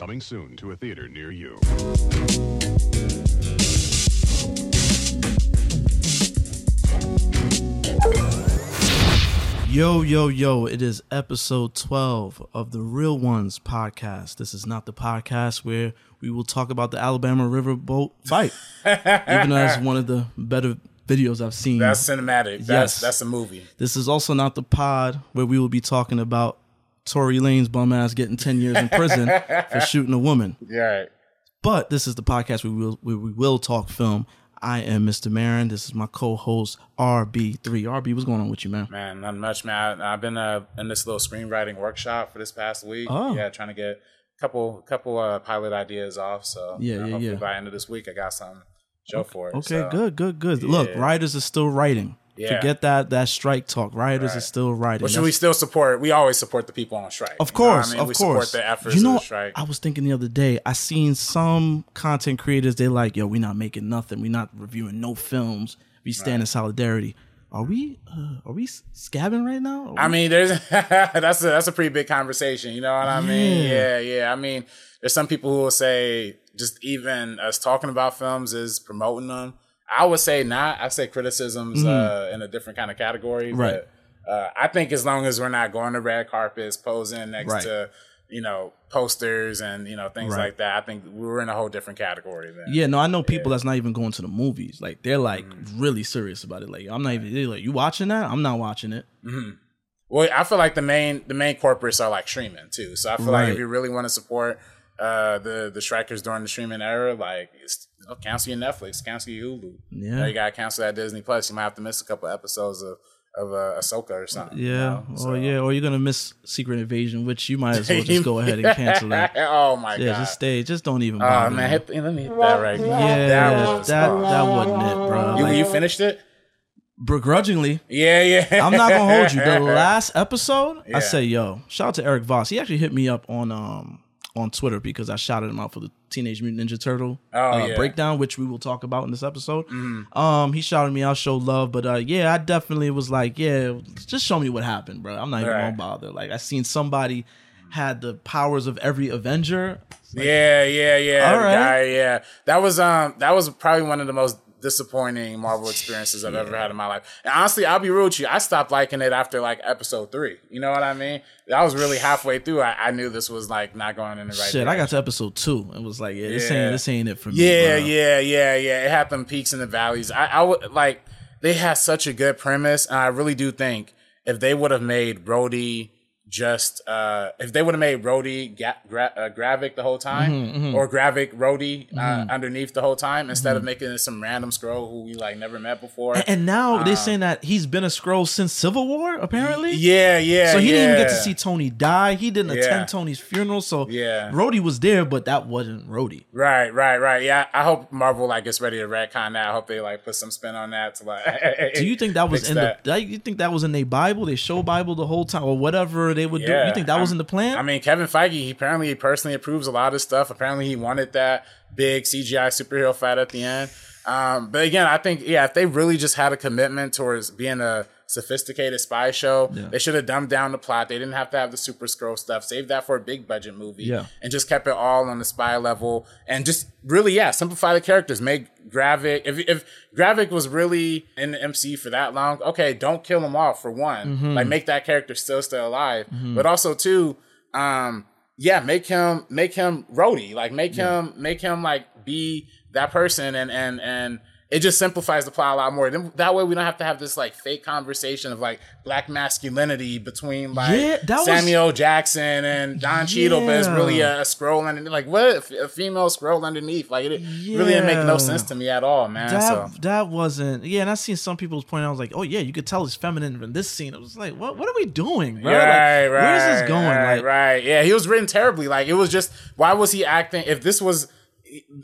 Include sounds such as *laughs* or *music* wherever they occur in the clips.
Coming soon to a theater near you. Yo, yo, yo, it is episode 12 of the Reel Ones podcast. This is not the podcast where we will talk about the Alabama riverboat fight, *laughs* even though that's one of the better videos I've seen. That's cinematic. That's Yes. that's a movie. This is also not the pod where we will be talking about Tory Lanez bum ass getting 10 years in prison for *laughs* shooting a woman. Yeah. Right. But this is the podcast where we will, where we will talk film. I am Mr. Marin. This is my co-host RB3. RB, what's going on with you, man? Man, not much, man. I, I've been uh, in this little screenwriting workshop for this past week. Oh. Yeah, trying to get a couple couple uh, pilot ideas off. So Yeah, yeah, hopefully yeah. by the end of this week, I got something to show for it. Okay, So, good, good, good. Look, writers are still writing. Yeah. Forget that that strike talk. Writers are Right. still writing. Which That's- we still support. We always support the people on strike. of You know course, I mean? of we course. support the efforts you know, of strike. I was thinking the other day. I seen some content creators. They like, yo, we not making nothing. We not reviewing no films. We stand in solidarity. Are we? Uh, are we scabbing right now? Are I mean, there's *laughs* that's a that's a pretty big conversation. You know what I mean? Yeah. Yeah, yeah. I mean, there's some people who will say just even us talking about films is promoting them. I would say not. I say criticisms uh, in a different kind of category. Mm-hmm. Right. But, uh, I think as long as we're not going to red carpets, posing next Right. to you know posters and you know things Right. like that, I think we're in a whole different category. Then. yeah, no, I know people that's not even going to the movies. Like they're like Mm. really serious about it. Like I'm not even. Like, you watching that? I'm not watching it. Well, I feel like the main the main corporates are like streaming too. So I feel like if you really want to support uh, the the strikers during the streaming era, like you cancel your Netflix, cancel your Hulu. You, know, Yeah. you gotta cancel that Disney Plus. You might have to miss a couple episodes of of uh, Ahsoka or something. you Yeah. know? Or So- yeah. Or you're gonna miss Secret Invasion, which you might as well just go ahead and *laughs* cancel that. *laughs* oh my Yeah, god. just stay. Just don't even Oh man, hit, let me hit that right. yeah, that that was that, uh, wasn't it, bro. you, Like, you finished it? begrudgingly, Yeah, yeah. I'm not gonna hold you. The *laughs* last episode, Yeah. I say, yo, shout out to Eric Voss. He actually hit me up on um on Twitter because I shouted him out for the Teenage Mutant Ninja Turtle Oh, uh, yeah. Breakdown, which we will talk about in this episode. Um, he shouted me out, showed love, but uh, yeah, I definitely was like, yeah, just show me what happened, bro. I'm not even Right. gonna bother. Like, I seen somebody had the powers of every Avenger. yeah, yeah, yeah. All right. guy, yeah. That was um that was probably one of the most disappointing Marvel experiences I've ever had in my life. And honestly, I'll be real with you. I stopped liking it after like episode three. You know what I mean? I was really halfway through. I, I knew this was like not going in the right Shit, I got to episode two and was like, yeah, this Yeah. ain't this ain't it for me. Yeah, bro. yeah, yeah, yeah. It had them peaks and the valleys. I, I would like they had such a good premise, and I really do think if they would have made Rhodey just uh if they would have made Rhodey ga- gra- uh, Gravik the whole time Mm-hmm, or Gravik Rhodey uh, underneath the whole time instead of making it some random Skrull who we like never met before. And, and now they're saying that he's been a Skrull since Civil War, apparently. yeah, yeah. So he didn't even get to see Tony die. He didn't Yeah. attend Tony's funeral. So Yeah. Rhodey was there, but that wasn't Rhodey. Right, right, right. Yeah, I hope Marvel like gets ready to retcon that. I hope they like put some spin on that to like. Do you think that *laughs* was in that. the? You think that was in their Bible? They show Bible the whole time, or whatever they would do. You think that was I'm- in the plan? I mean, Kevin Feige, he apparently personally approves a lot of stuff. Apparently, he wanted that big CGI superhero fight at the end. Um, but again, I think yeah, if they really just had a commitment towards being a sophisticated spy show, they should have dumbed down the plot. They didn't have to have the super Skrull stuff. Save that for a big budget movie. Yeah. and just kept it all on the spy level and just really yeah, simplify the characters. Make Gravik if if Gravik was really in the MC for that long, okay, don't kill him off for one. Mm-hmm. Like make that character still stay alive, but also two um yeah make him make him Rhodey like make him make him like be that person and and and it just simplifies the plot a lot more. Then that way we don't have to have this like fake conversation of like black masculinity between like Yeah, that was- Samuel Jackson and Don Cheadle, but it's really a, a Skrull underneath. Like what if a female Skrull underneath? Like it really didn't make no sense to me at all, man. that so that wasn't. Yeah, and I seen some people's point. I was like, oh yeah, you could tell he's feminine in this scene. It was like, what? What are we doing, bro? Like, Right, right. Where's this going? Right, like, right. Yeah, he was written terribly. Like it was just why was he acting? If this was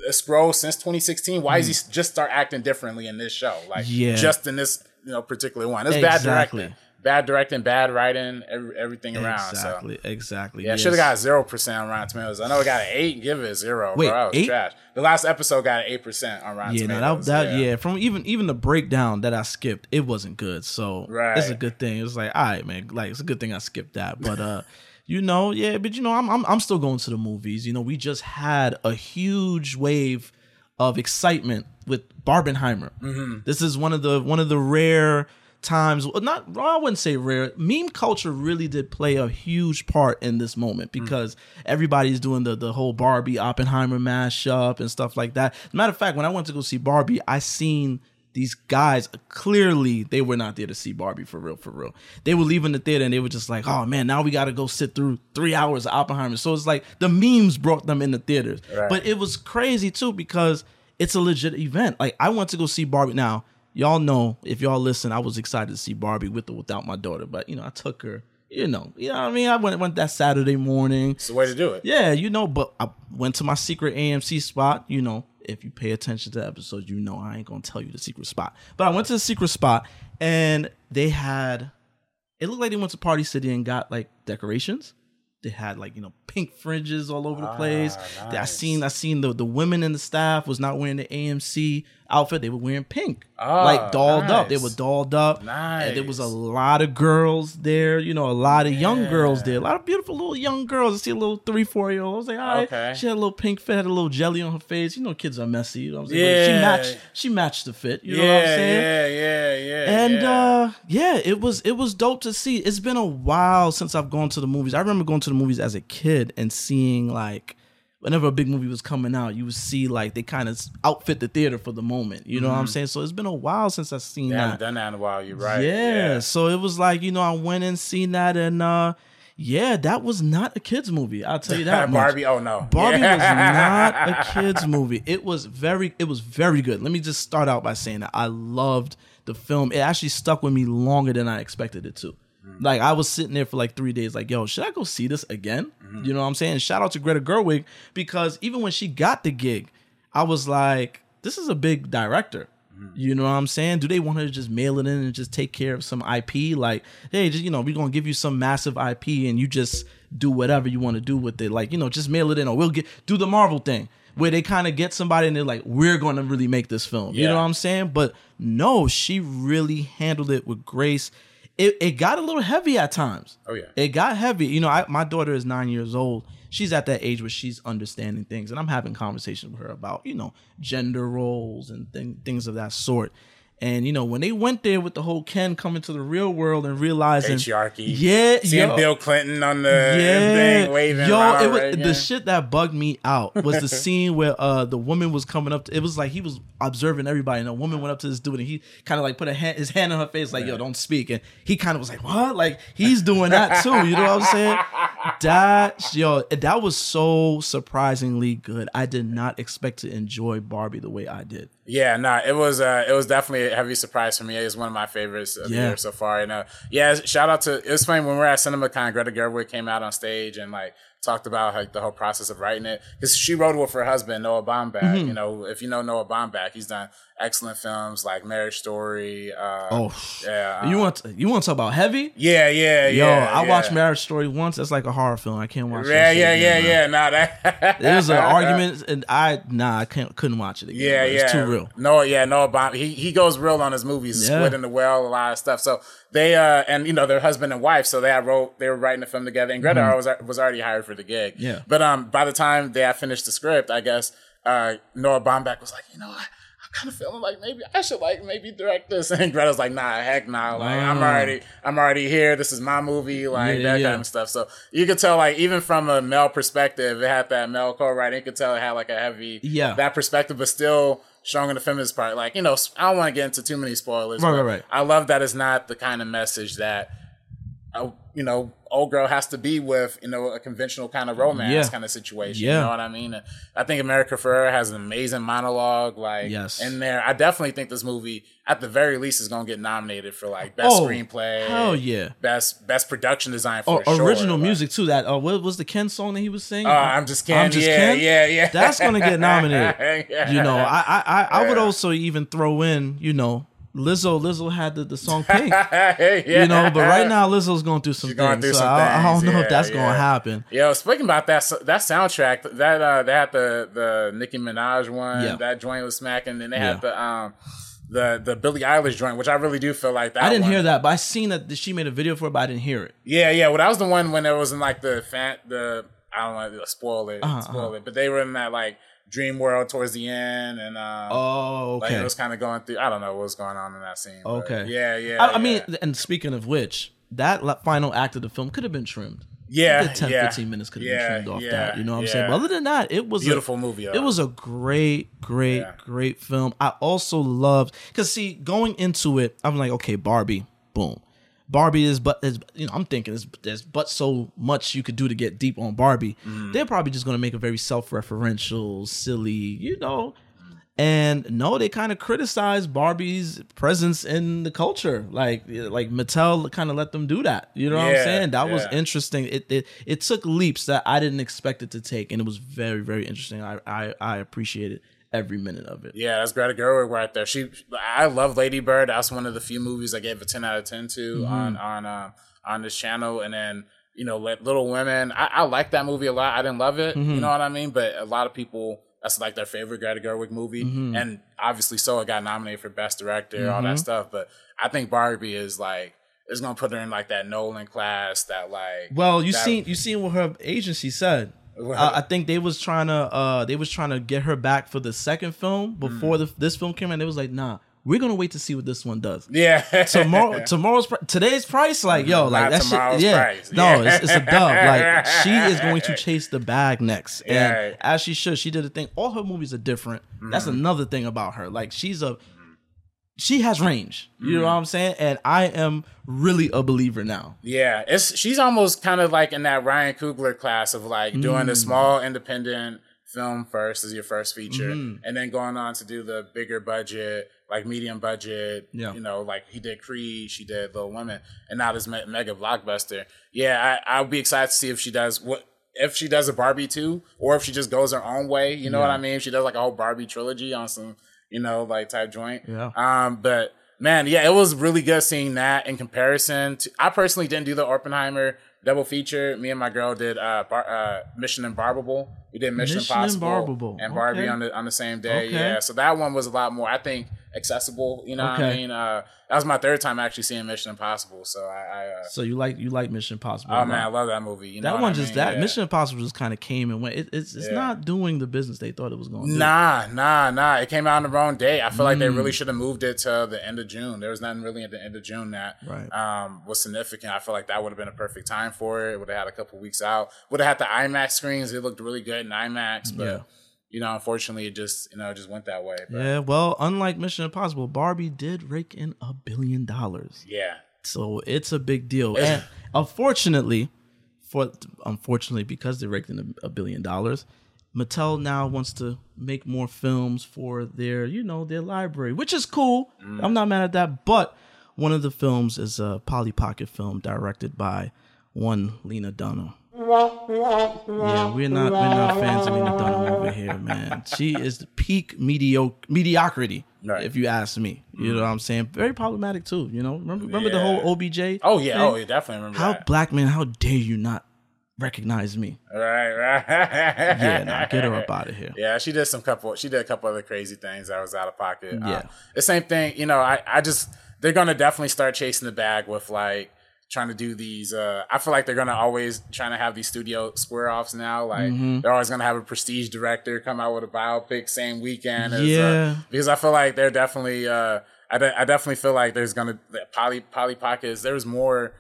a Skrull since 2016, why is he just start acting differently in this show? Like Hmm. Yeah. just in this you know particular one. It's bad Exactly. directing, bad directing, bad writing, every, everything around. So. exactly, exactly. Yeah, Yes. should have got zero percent on Rotten Tomatoes. I know it got an eight. Give it a zero. Wait, bro. Eight? trash. The last episode got an eight percent on Rotten Yeah, Tomatoes. that, that yeah. From even even the breakdown that I skipped, it wasn't good. So Right. it's a good thing. It was like, all right, man, like it's a good thing I skipped that. But uh, *laughs* you know, yeah, but you know, I'm, I'm I'm still going to the movies. You know, we just had a huge wave of excitement with Barbenheimer. Mm-hmm. This is one of the one of the rare times not I wouldn't say rare. Meme culture really did play a huge part in this moment Mm. because everybody's doing the the whole Barbie Oppenheimer mashup and stuff like that. Matter of fact, when I went to go see Barbie, I seen these guys clearly they were not there to see Barbie for real, for real. They were leaving the theater and they were just like, "Oh man, now we got to go sit through three hours of Oppenheimer." So it's like the memes brought them in the theaters, Right. but it was crazy too because it's a legit event. Like I went to go see Barbie. Now y'all know if y'all listen, I was excited to see Barbie with or without my daughter, but you know I took her. You know, you know what I mean. I went went that Saturday morning. It's the way to do it. Yeah, you know, but I went to my secret AMC spot. You know, if you pay attention to the episode, you know I ain't gonna tell you the secret spot. But I went to the secret spot and they had it looked like they went to Party City and got like decorations. They had like, you know, pink fringes all over the place. Ah, I seen I seen the the women in the staff was not wearing the AMC outfit. They were wearing pink. Ah, like dolled up. They were dolled up. And there was a lot of girls there, you know, a lot of young girls there. A lot of beautiful little young girls. I see a little three, four year old. I was like, all right. Okay. She had a little pink fit, had a little jelly on her face. You know, kids are messy. You know what I'm saying? But She matched she matched the fit. You know yeah, what I'm saying? yeah, yeah, yeah. And yeah. uh yeah, it was it was dope to see. It's been a while since I've gone to the movies. I remember going to the movies as a kid and seeing like whenever a big movie was coming out, you would see like they kind of outfit the theater for the moment. You know what I'm saying? So it's been a while since I've seen that. haven't done that in a while. You're right. Yeah. So it was like, you know, I went and seen that and uh yeah, that was not a kids movie. I'll tell you that. *laughs* Barbie. Oh no, Barbie Yeah. was *laughs* not a kids movie. It was very it was very good. Let me just start out by saying that I loved the film. It actually stuck with me longer than I expected it to. Like I was sitting there for like 3 days like, yo, should I go see this again? Mm-hmm. You know what I'm saying? Shout out to Greta Gerwig because even when she got the gig, I was like, this is a big director. Mm-hmm. You know what I'm saying? Do they want her to just mail it in and just take care of some IP? Like, hey, just you know, we're gonna give you some massive IP and you just do whatever you want to do with it. Like, you know, just mail it in, or we'll get do the Marvel thing where they kind of get somebody and they're like, we're gonna really make this film. You know what I'm saying? But no, she really handled it with grace. It it got a little heavy at times. Oh, yeah. It got heavy. You know, I, my daughter is nine years old. She's at that age where she's understanding things, and I'm having conversations with her about you know gender roles and thing, things of that sort. And you know, when they went there with the whole Ken coming to the real world and realizing Patriarchy. yeah, Seeing yo, Bill Clinton on the yeah, thing waving. yo, it was Reagan. the shit that bugged me out was the *laughs* scene where uh the woman was coming up. To, it was like he was observing everybody, and a woman went up to this dude, and he kind of like put a hand, his hand on her face, like yo, don't speak, and he kind of was like, what? Like he's doing that too. You know what I'm saying? *laughs* That yo, that was so surprisingly good. I did not expect to enjoy Barbie the way I did. Yeah, no, it was uh, it was definitely a heavy surprise for me. It was one of my favorites of the year so far. And uh, yeah, shout out to it was funny when we were at CinemaCon. Greta Gerwig came out on stage and like talked about like the whole process of writing it because she wrote it with her husband Noah Baumbach. Mm-hmm. You know, if you know Noah Baumbach, he's done excellent films like Marriage Story. Uh, Oh, yeah, uh, you want to, you want to talk about heavy? yeah, yeah, Yo, yeah. I yeah. watched Marriage Story once. That's like a horror film. I can't watch. Yeah, yeah, yeah, again, yeah. Nah, that *laughs* There was an *laughs* argument, and I nah, I can't couldn't watch it again. Yeah, yeah. it's too real. No, yeah, Noah Baum. He he goes real on his movies. Yeah. Squid and the Whale, a lot of stuff. So they uh and you know they're husband and wife, so they had wrote they were writing the film together. And Greta was was already hired for the gig. Mm-hmm. Yeah. But um by the time they had finished the script, I guess uh Noah Baumbach was like, you know, I, I'm kind of feeling like maybe I should like maybe direct this. *laughs* And Greta's like, nah, heck nah. Like I'm Ah. already I'm already here. This is my movie. Like Yeah, that yeah. kind of stuff. So you could tell like even from a male perspective, it had that male co-writing. You could tell it had like a heavy Yeah. that perspective, but still showing in the feminist part. Like, you know, I don't want to get into too many spoilers. Right, but right, right. I love that it's not the kind of message that, you know, old girl has to be with, you know, a conventional kind of romance Yeah. kind of situation. Yeah. You know what I mean? I think America Ferrera has an amazing monologue, like, Yes. in there. I definitely think this movie, at the very least, is going to get nominated for like best Oh, screenplay. hell yeah. Best best production design Oh, for sure. original Like, music too. That uh, what was the Ken song that he was singing? Uh, I'm just Ken. I'm just yeah, Ken? yeah, yeah. That's gonna get nominated. *laughs* Yeah. You know, I I I, I would also even throw in, you know, Lizzo. Lizzo had the, the song Pink. *laughs* yeah. You know, but right now Lizzo's going through some She's going things. through so some I, I don't know yeah, if that's yeah. gonna happen. Yo, speaking about that that soundtrack, that uh they had the the Nicki Minaj one, that joint was smacking, and then they had the um the the Billie Eilish joint, which I really do feel like that. I didn't one- hear that, but I seen that she made a video for it, but I didn't hear it. Yeah, yeah. Well, that was the one when it was in like the fan the I don't want to spoil it, Uh-huh, spoil it, but they were in that like dream world towards the end, and um, Oh, like okay. it was kind of going through. I don't know what was going on in that scene. okay. yeah, yeah. I, I yeah. mean, and speaking of which, that final act of the film could have been trimmed. yeah, The 10, yeah, 15 minutes could have yeah, been trimmed off yeah, that. You know what I'm saying? But other than that, it was a Beautiful a, movie. It was a great, great, great film. I also loved because see, going into it, I'm like, okay, Barbie, boom. Barbie is but is you know I'm thinking there's, there's but so much you could do to get deep on Barbie. Mm-hmm. They're probably just gonna make a very self-referential, silly, you know. And no, they kind of criticize Barbie's presence in the culture. Like like Mattel kind of let them do that. You know what I'm saying? That was interesting. It, it it took leaps that I didn't expect it to take, and it was very very interesting. I I, I appreciated every minute of it. Yeah, that's Greta Gerwig right there. She, I love Lady Bird. That's one of the few movies I gave a ten out of ten to Mm-hmm. on on uh, on this channel. And then you know, Little Women. I, I like that movie a lot. I didn't love it. Mm-hmm. You know what I mean? But a lot of people. That's like their favorite Greta Gerwig movie, Mm-hmm. and obviously, so it got nominated for Best Director, all that stuff. But I think Barbie is like is gonna put her in like that Nolan class. That like, Well, you that- seen you seen what her agency said. What? Uh, I think they was trying to uh they was trying to get her back for the second film before the this film came out. They was like, nah, we're gonna wait to see what this one does. yeah, Tomorrow, *laughs* tomorrow's today's price, like yo, like Not that shit, yeah, price. no, Yeah. it's, it's a dub. Like she is going to chase the bag next, and Yeah. as she should. She did a thing. All her movies are different. That's Mm-hmm. another thing about her. Like she's a, she has range. You know Mm-hmm. what I'm saying? And I am really a believer now. Yeah, it's she's almost kind of like in that Ryan Coogler class of like doing Mm. a small independent film first as your first feature, Mm-hmm. and then going on to do the bigger budget, like medium budget. Yeah. you know, like he did Creed, she did Little Women, and now this me- mega blockbuster. Yeah, I, I'll be excited to see if she does what. If she does a Barbie too, or if she just goes her own way, you know what I mean? If she does like a whole Barbie trilogy on some, you know, like type joint. Yeah. Um, but man, yeah, it was really good seeing that in comparison to. I personally didn't do the Oppenheimer double feature. Me and my girl did uh, bar, uh Mission Impossible. We did Mission, Mission Impossible Impossible. and Barbie Okay. on the on the same day. Okay. Yeah, so that one was a lot more, I think, accessible. You know what I mean? Uh, that was my third time actually seeing Mission Impossible. So I, I uh, So you like you like Mission Impossible? oh a man, I love that movie. You that one just mean? that Yeah. Mission Impossible just kind of came and went. It, it's it's Yeah. not doing the business they thought it was going to. do. Nah, nah, nah. It came out on the wrong day. I feel like they Mm. really should have moved it to the end of June. There was nothing really at the end of June that Right. um, was significant. I feel like that would have been a perfect time for it. Would have had a couple weeks out. Would have had the IMAX screens. It looked really good in IMAX, but Yeah. You know, unfortunately, it just you know it just went that way. But, Yeah, well, unlike Mission Impossible, Barbie did rake in a billion dollars. yeah. So it's a big deal. And unfortunately, for unfortunately because they raked in a, a billion dollars, Mattel now wants to make more films for their, you know, their library, which is cool. Mm. I'm not mad at that. But one of the films is a Polly Pocket film directed by one Lena Dunham. Yeah, we're not we're not fans of Lena Dunham over here, man. She is the peak mediocre mediocrity, Right. if you ask me. You know what I'm saying? Very problematic too. You know, remember remember the whole OBJ? Oh yeah. thing? Oh, yeah. Definitely remember How that. black man? How dare you not recognize me? Right. Right. Yeah, nah, get her up out of here. Yeah, she did some couple. She did a couple other crazy things that was out of pocket. Yeah. Uh, the same thing. You know, I I just they're gonna definitely start chasing the bag with like trying to do these. Uh, I feel like they're gonna always trying to have these studio square offs now. Like Mm-hmm. they're always gonna have a prestige director come out with a biopic same weekend. As, Yeah. uh, because I feel like they're definitely. Uh, I, de- I definitely feel like there's gonna Polly Polly Pockets. There's more.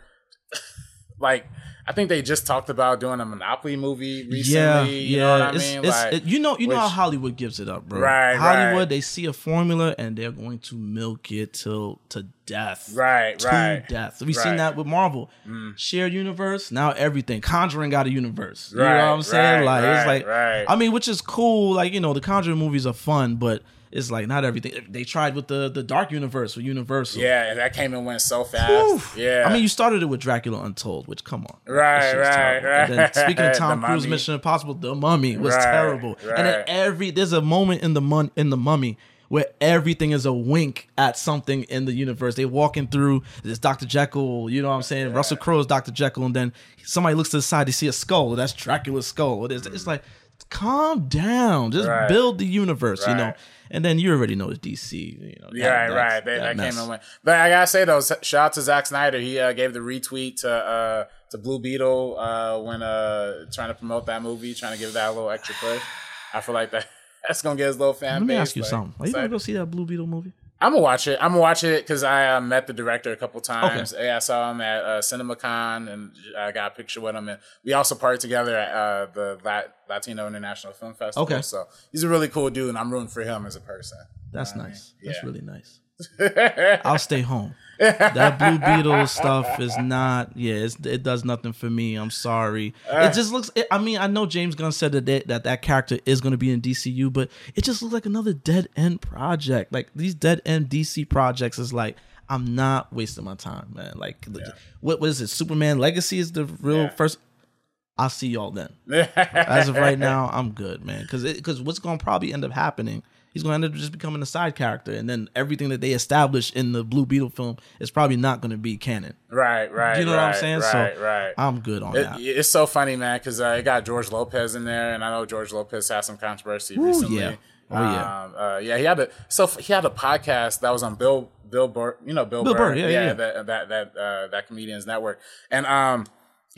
*laughs* like I think they just talked about doing a Monopoly movie recently. Yeah, you yeah. know what I it's, mean? it's, like, it- you know, you know how Hollywood gives it up, bro. Right, Hollywood, right. they see a formula and they're going to milk it till to death. Right, to right. death. We've Right. Mm. seen that with Marvel. Shared universe. Now everything. Conjuring got a universe. You know what I'm saying? right, like it's like right. I mean, which is cool. Like you know, the Conjuring movies are fun, but it's like not everything. They tried with the the Dark Universe with Universal. Yeah, that came and went so fast. Yeah. I mean, you started it with Dracula Untold, which come on, Right, That shit was right, terrible. right. And then speaking of *laughs* Tom Cruise, Mummy. Mission Impossible, The Mummy was Right, terrible. And then every there's a moment in the mun in the Mummy where everything is a wink at something in the universe. They walking through this Dr. Jekyll, you know what I'm saying? Russell Crowe is Dr. Jekyll, and then somebody looks to the side, they see a skull. That's Dracula's skull. It is, It's like calm down. Just Right. build the universe, you know. And then you already know it's DC. You know, Yeah, that- right, right. They, that that came and went. But I gotta say though, shout out to Zack Snyder. He uh, gave the retweet to uh, to Blue Beetle uh, when uh, trying to promote that movie, trying to give that a little extra push. I feel like that *laughs* that's gonna get his little fan Let me base. ask you like, something. Are you gonna go see that Blue Beetle movie? I'm gonna watch it. I'm gonna watch it because I uh, met the director a couple times. Yeah, I saw him at uh, CinemaCon and I got a picture with him. And we also partied together at uh, the Lat- Latino International Film Festival. Okay. so he's a really cool dude, and I'm rooting for him as a person. That's nice. That's Yeah. really nice. *laughs* I'll stay home. That Blue Beetle stuff is not. Yeah, it's, it does nothing for me. I'm sorry. Uh. it just looks. It, I mean, I know James Gunn said that they, that that character is going to be in DCU, but it just looks like another dead end project. Like these dead end DC projects is like. I'm not wasting my time, man. Like, what was it? Superman Legacy is the real Yeah. first. I'll see y'all then. *laughs* As of right now, I'm good, man. Because because what's going to probably end up happening, he's going to end up just becoming a side character, and then everything that they establish in the Blue Beetle film is probably not going to be canon. right, right. You know what I'm saying? Right, so right. I'm good on It, that. it's so funny, man, because uh, it got George Lopez in there, and I know George Lopez had some controversy Ooh, recently. yeah. Oh, yeah. Um, uh, yeah. He had a so he had a podcast that was on Bill Bill Burr, you know Bill, Bill Burr, Burr, yeah, yeah, yeah. that that that uh, that comedian's network, and um.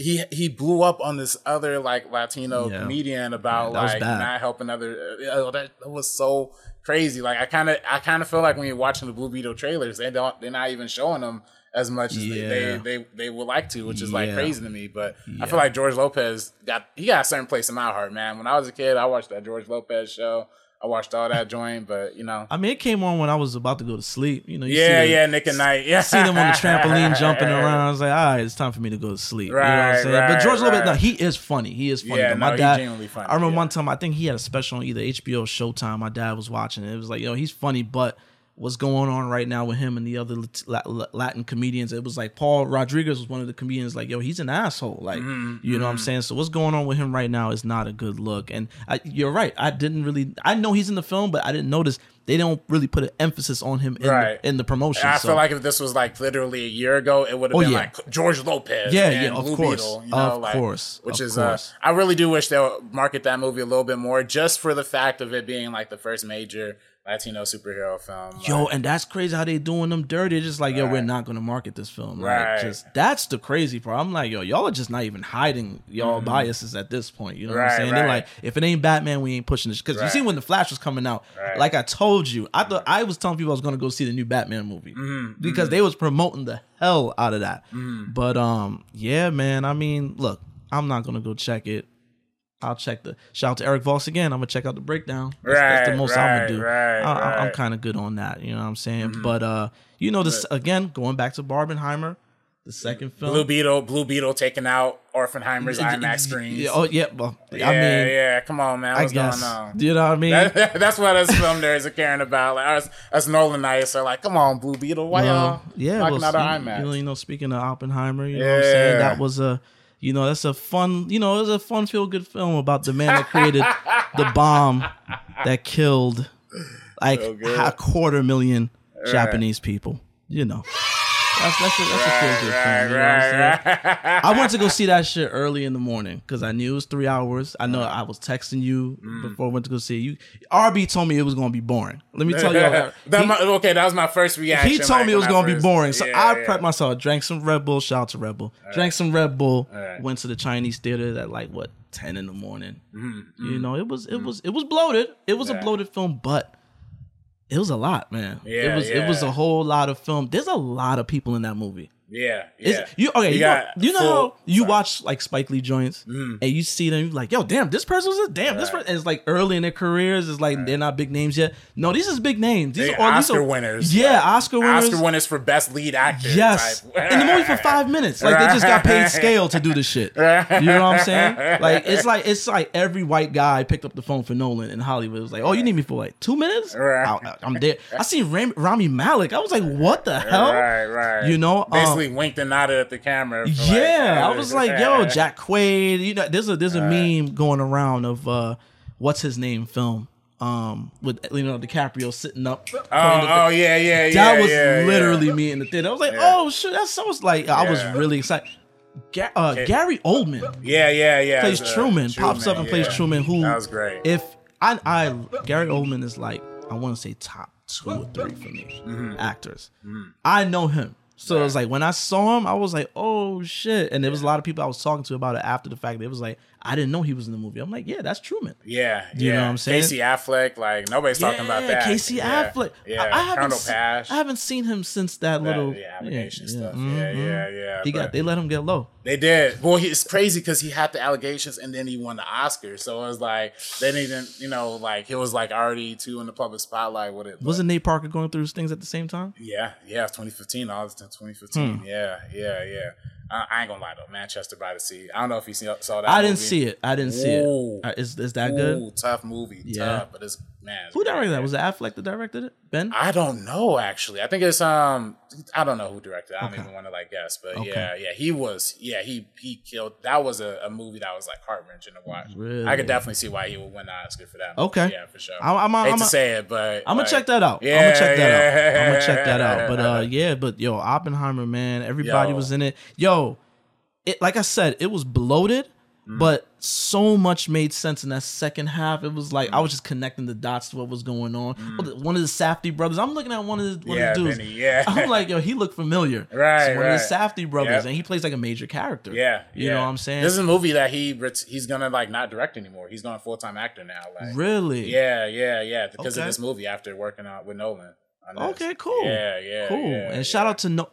He, he blew up on this other like Latino Yeah. comedian about was like not helping other. Uh, oh, that, that was so crazy. Like I kind of I kind of feel like when you're watching the Blue Beetle trailers, they don't they're not even showing them as much as Yeah. they, they they they would like to, which is like crazy to me. But I feel like George Lopez got he got a certain place in my heart, man. When I was a kid, I watched that George Lopez show. I watched all that joint, but you know, I mean, it came on when I was about to go to sleep. You know, you yeah, see the- yeah, Nick at Nite, yeah, I See them on the trampoline *laughs* jumping around. I was like, all right, it's time for me to go to sleep. you know what I'm Right, saying? but right, George Lopez, right. no, he is funny. He is funny. Yeah, my no, he's dad, genuinely funny, I remember yeah. one time, I think he had a special on either HBO or Showtime. My dad was watching it. It was like, yo, he's funny, but what's going on right now with him and the other Lat- Lat- Latin comedians? It was like Paul Rodriguez was one of the comedians. Like, yo, he's an asshole. Like, Mm-hmm, you know what I'm saying? So what's going on with him right now is not a good look. And I, you're right. I didn't really. I know he's in the film, but I didn't notice they don't really put an emphasis on him in, Right. the, in the promotion. And I so. feel like if this was like literally a year ago, it would have Oh, been yeah. like George Lopez, Yeah, and yeah, of Blue course. Beetle, you know, Of like, course, Which of is, course. Uh, I really do wish they'll market that movie a little bit more, just for the fact of it being like the first major Latino superhero film. Yo, Like, and that's crazy how they doing them dirty. It's just like, yo, we're not gonna market this film. Right. Like, just that's the crazy part. I'm like, yo, y'all are just not even hiding y'all biases at this point. You know what I'm Mm-hmm. Right, saying? They're like, if it ain't Batman, we ain't pushing this. Because you see when the Flash was coming out, Right. like I told you, I thought I was telling people I was gonna go see the new Batman movie Mm-hmm, because they was promoting the hell out of that. But um, yeah, man. I mean, look, I'm not gonna go check it. I'll check the shout out to Eric Voss again. I'm gonna check out the breakdown. That's, that's the Right, most I'm right, gonna do. right, I, I- I'm. Mm-hmm. kind of good on that. You know what I'm saying? But uh, you know this again. Going back to Barbenheimer, the second film. Blue Beetle, Blue Beetle taking out Oppenheimer's IMAX screens. Yeah, oh yeah. Well, yeah, I mean, yeah, come on, man, I what's guess. going on? You know what I mean? That- *laughs* that's what us film nerds are caring about. Like us, us Nolanites are like, come on, Blue Beetle, why Well, y'all yeah, knocking well, out IMAX? You know, you know, speaking of Oppenheimer, you know what I'm saying? That was a, you know, that's a fun, you know, it was a fun, feel good film about the man that created the bomb that killed like a quarter million Japanese people. You know, that's that's a, that's a feel good film. You know what I'm saying? right, right. *laughs* I went to go see that shit early in the morning because I knew it was three hours. I know I was texting you Mm. before I went to go see you. RB told me it was gonna be boring. Let me tell you. *laughs* that he- my, okay, that was my first reaction. he told like, me it was gonna be boring, so yeah, I yeah. prepped myself. Drank some Red Bull. Shout out to Red Bull. Drank some Red Bull. right. Went to the Chinese theater at like what ten in the morning. Mm-hmm, You know, it was it was it was bloated. It was a bloated film, but it was a lot, man. Yeah, it Yeah, was it was a whole lot of film. There's a lot of people in that movie. Yeah, It's, yeah. you okay? You, know, got you know full- how you watch like Spike Lee joints, and you see them, you're like, "Yo, damn, this person was a damn." This Mm. Person is like early in their careers. It's like they're not big names yet. No, these is big names. These They are these Oscar are- winners. Yeah, Like, Oscar winners. Oscar winners for best lead actor. Yes, type. in the movie for five minutes. Like they just got paid scale to do this shit. You know what I'm saying? Like it's like it's like every white guy picked up the phone for Nolan in Hollywood. It was like, oh, you need me for like two minutes? Right. I, am there. I seen Ram, Rami Malek. I was like, what the hell? Right, right. You know, um, basically winked and nodded at the camera. like, yeah, I was like, yo, *laughs* Jack Quaid. You know, there's a there's a meme going around of uh, what's his name film um with Leonardo DiCaprio sitting up. Oh, oh yeah, yeah, yeah. that was yeah, yeah. literally me in the theater. I was like, Yeah. oh shit, that's so like I was really excited. Ga- uh, Gary Oldman Yeah, yeah, yeah. plays uh, Truman, pops up and plays. Truman. Who That was great. If I, I Gary Oldman is like I want to say top two or three for me Mm-hmm. actors. I know him. So it was like when I saw him, I was like, "Oh shit!" And there was a lot of people I was talking to about it after the fact. It was like, "I didn't know he was in the movie." I'm like, "Yeah, that's Truman." Yeah, You yeah. know what I'm saying? Casey Affleck, like nobody's talking about that. Casey yeah. Affleck. Yeah, I, I haven't Colonel se- Pash. I haven't seen him since that little yeah, allegation yeah, stuff. mhm. Yeah, yeah, yeah. He got they let him get low. they did. Well, he, it's crazy because he had the allegations and then he won the Oscar. So it was like they didn't, you know, like he was like already too in the public spotlight with it. Wasn't Nate Parker going through his things at the same time? Yeah, yeah, 2015. All this 2015. Hmm. Yeah, yeah, yeah. I, I ain't gonna lie though, Manchester by the Sea. I don't know if you see, saw that. I didn't movie. see it. I didn't see Ooh. it. Uh, Is is that good? Tough movie. Yeah. Tough, but it's it's Who directed that? Was it Affleck that directed it? Ben? I don't know actually. I think it's um I don't know who directed. it. I don't Okay. even want to like guess, but Okay. yeah, yeah, he was yeah he he killed. That was a, a movie that was like heart wrenching to watch. Really? I could definitely see why he would win the Oscar for that. Movie. Okay. yeah, for sure. I'm- I'm- Hate I'm- to say it, but I'm gonna check that out. Yeah, I'm gonna check that out. I'm gonna check that out. *laughs* But uh, yeah, but yo, Oppenheimer, man, everybody Yo. was in it. Yo, it like I said, it was bloated, Mm. but so much made sense in that second half. It was like I was just connecting the dots to what was going on. One of the Safdie brothers. I'm looking at one of the one Mm. Yeah, of the dudes. Yeah. I'm like, yo, he looked familiar. *laughs* Right, It's one of the Safdie brothers, Yep. and he plays like a major character. Yeah, you yeah. know what I'm saying? This is a movie that he he's gonna like not direct anymore. He's going full time actor now. Like really? yeah, yeah, yeah. Because Okay. of this movie, after working out with Nolan. Okay, cool. Yeah, yeah, cool. yeah, and shout out to no.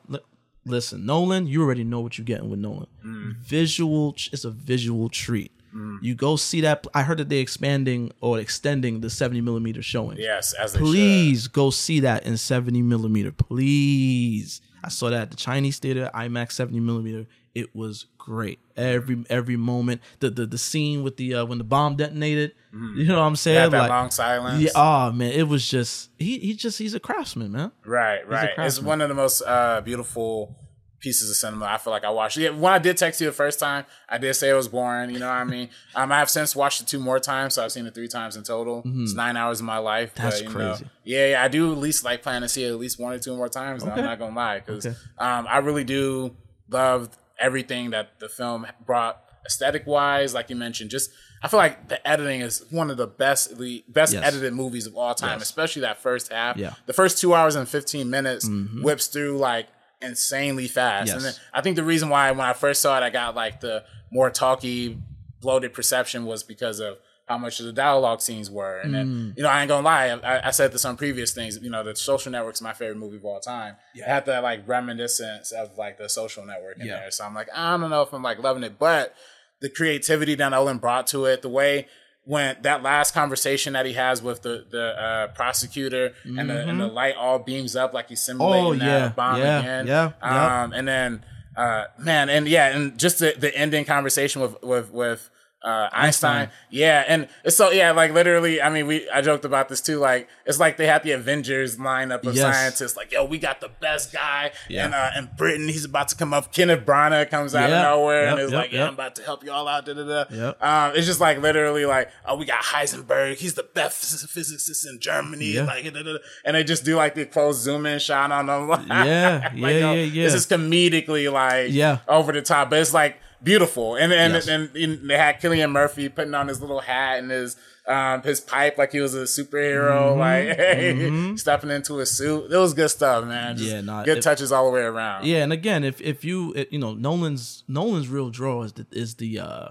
Listen, Nolan, you already know what you're getting with Nolan. Mm. Visual, it's a visual treat. Mm. You go see that. I heard that they're expanding or extending the 70 millimeter showing. Yes, as they should. Please go see that in 70 millimeter. Please. I saw that at the Chinese theater, IMAX 70 millimeter. It was great. Every every moment. The the, the scene with the uh, when the bomb detonated. You know what I'm saying? Had that Like- long silence. yeah, oh man, it was just he he just he's a craftsman, man. Right, right. It's one of the most uh, beautiful pieces of cinema I feel like I watched. Yeah, when I did text you the first time, I did say it was boring. You know what I mean? *laughs* Um, I have since watched it two more times, so I've seen it three times in total. It's nine hours of my life. Mm-hmm. That's but, you know, crazy. yeah, yeah, I do at least like plan to see it at least one or two more times. and Okay. I'm not gonna lie because Okay. um, I really do love everything that the film brought aesthetic wise. Like you mentioned, just I feel like the editing is one of the best the best Yes. edited movies of all time, Yes. especially that first half. Yeah. The first two hours and fifteen minutes whips through like insanely fast. Yes. And then I think the reason why when I first saw it, I got like the more talky, bloated perception was because of how much of the dialogue scenes were. And then, mm. you know, I ain't gonna lie, I, I said this on previous things. You know, the Social Network's my favorite movie of all time. It had that like reminiscence of like the Social Network in Yeah. there. So I'm like, I don't know if I'm like loving it, but the creativity that Nolan brought to it, the way when that last conversation that he has with the the uh, prosecutor and the and the light all beams up like he's simulating Mm-hmm. Oh, that yeah, bomb yeah, again. yeah, yeah. Um, and then uh, man, and yeah, and just the, the ending conversation with with with uh, Einstein. Yeah, and so yeah, like literally. I mean, we I joked about this too. Like it's like they had the Avengers lineup of Yes. scientists. Like, yo, we got the best guy, Yeah. and uh, in Britain, he's about to come up. Kenneth Branagh comes out Yeah. of nowhere and Yep, is yep, like, yeah, yep. I'm about to help you all out. Da da da. Um, it's just like literally like, oh, we got Heisenberg. He's the best physicist in Germany. Yeah. Like, da, and they just do like the close zoom in shot on them. *laughs* Yeah, yeah, yo, yeah, yeah. This is comedically like Yeah. over the top, but it's like beautiful. And and, Yes. and, and they had Cillian Murphy putting on his little hat and his um his pipe like he was a superhero, Mm-hmm. like hey, *laughs* stepping into a suit. It was good stuff, man. Just Yeah, nah, good it- touches all the way around. Yeah, and again, if if you it, you know Nolan's Nolan's real draw is the is the uh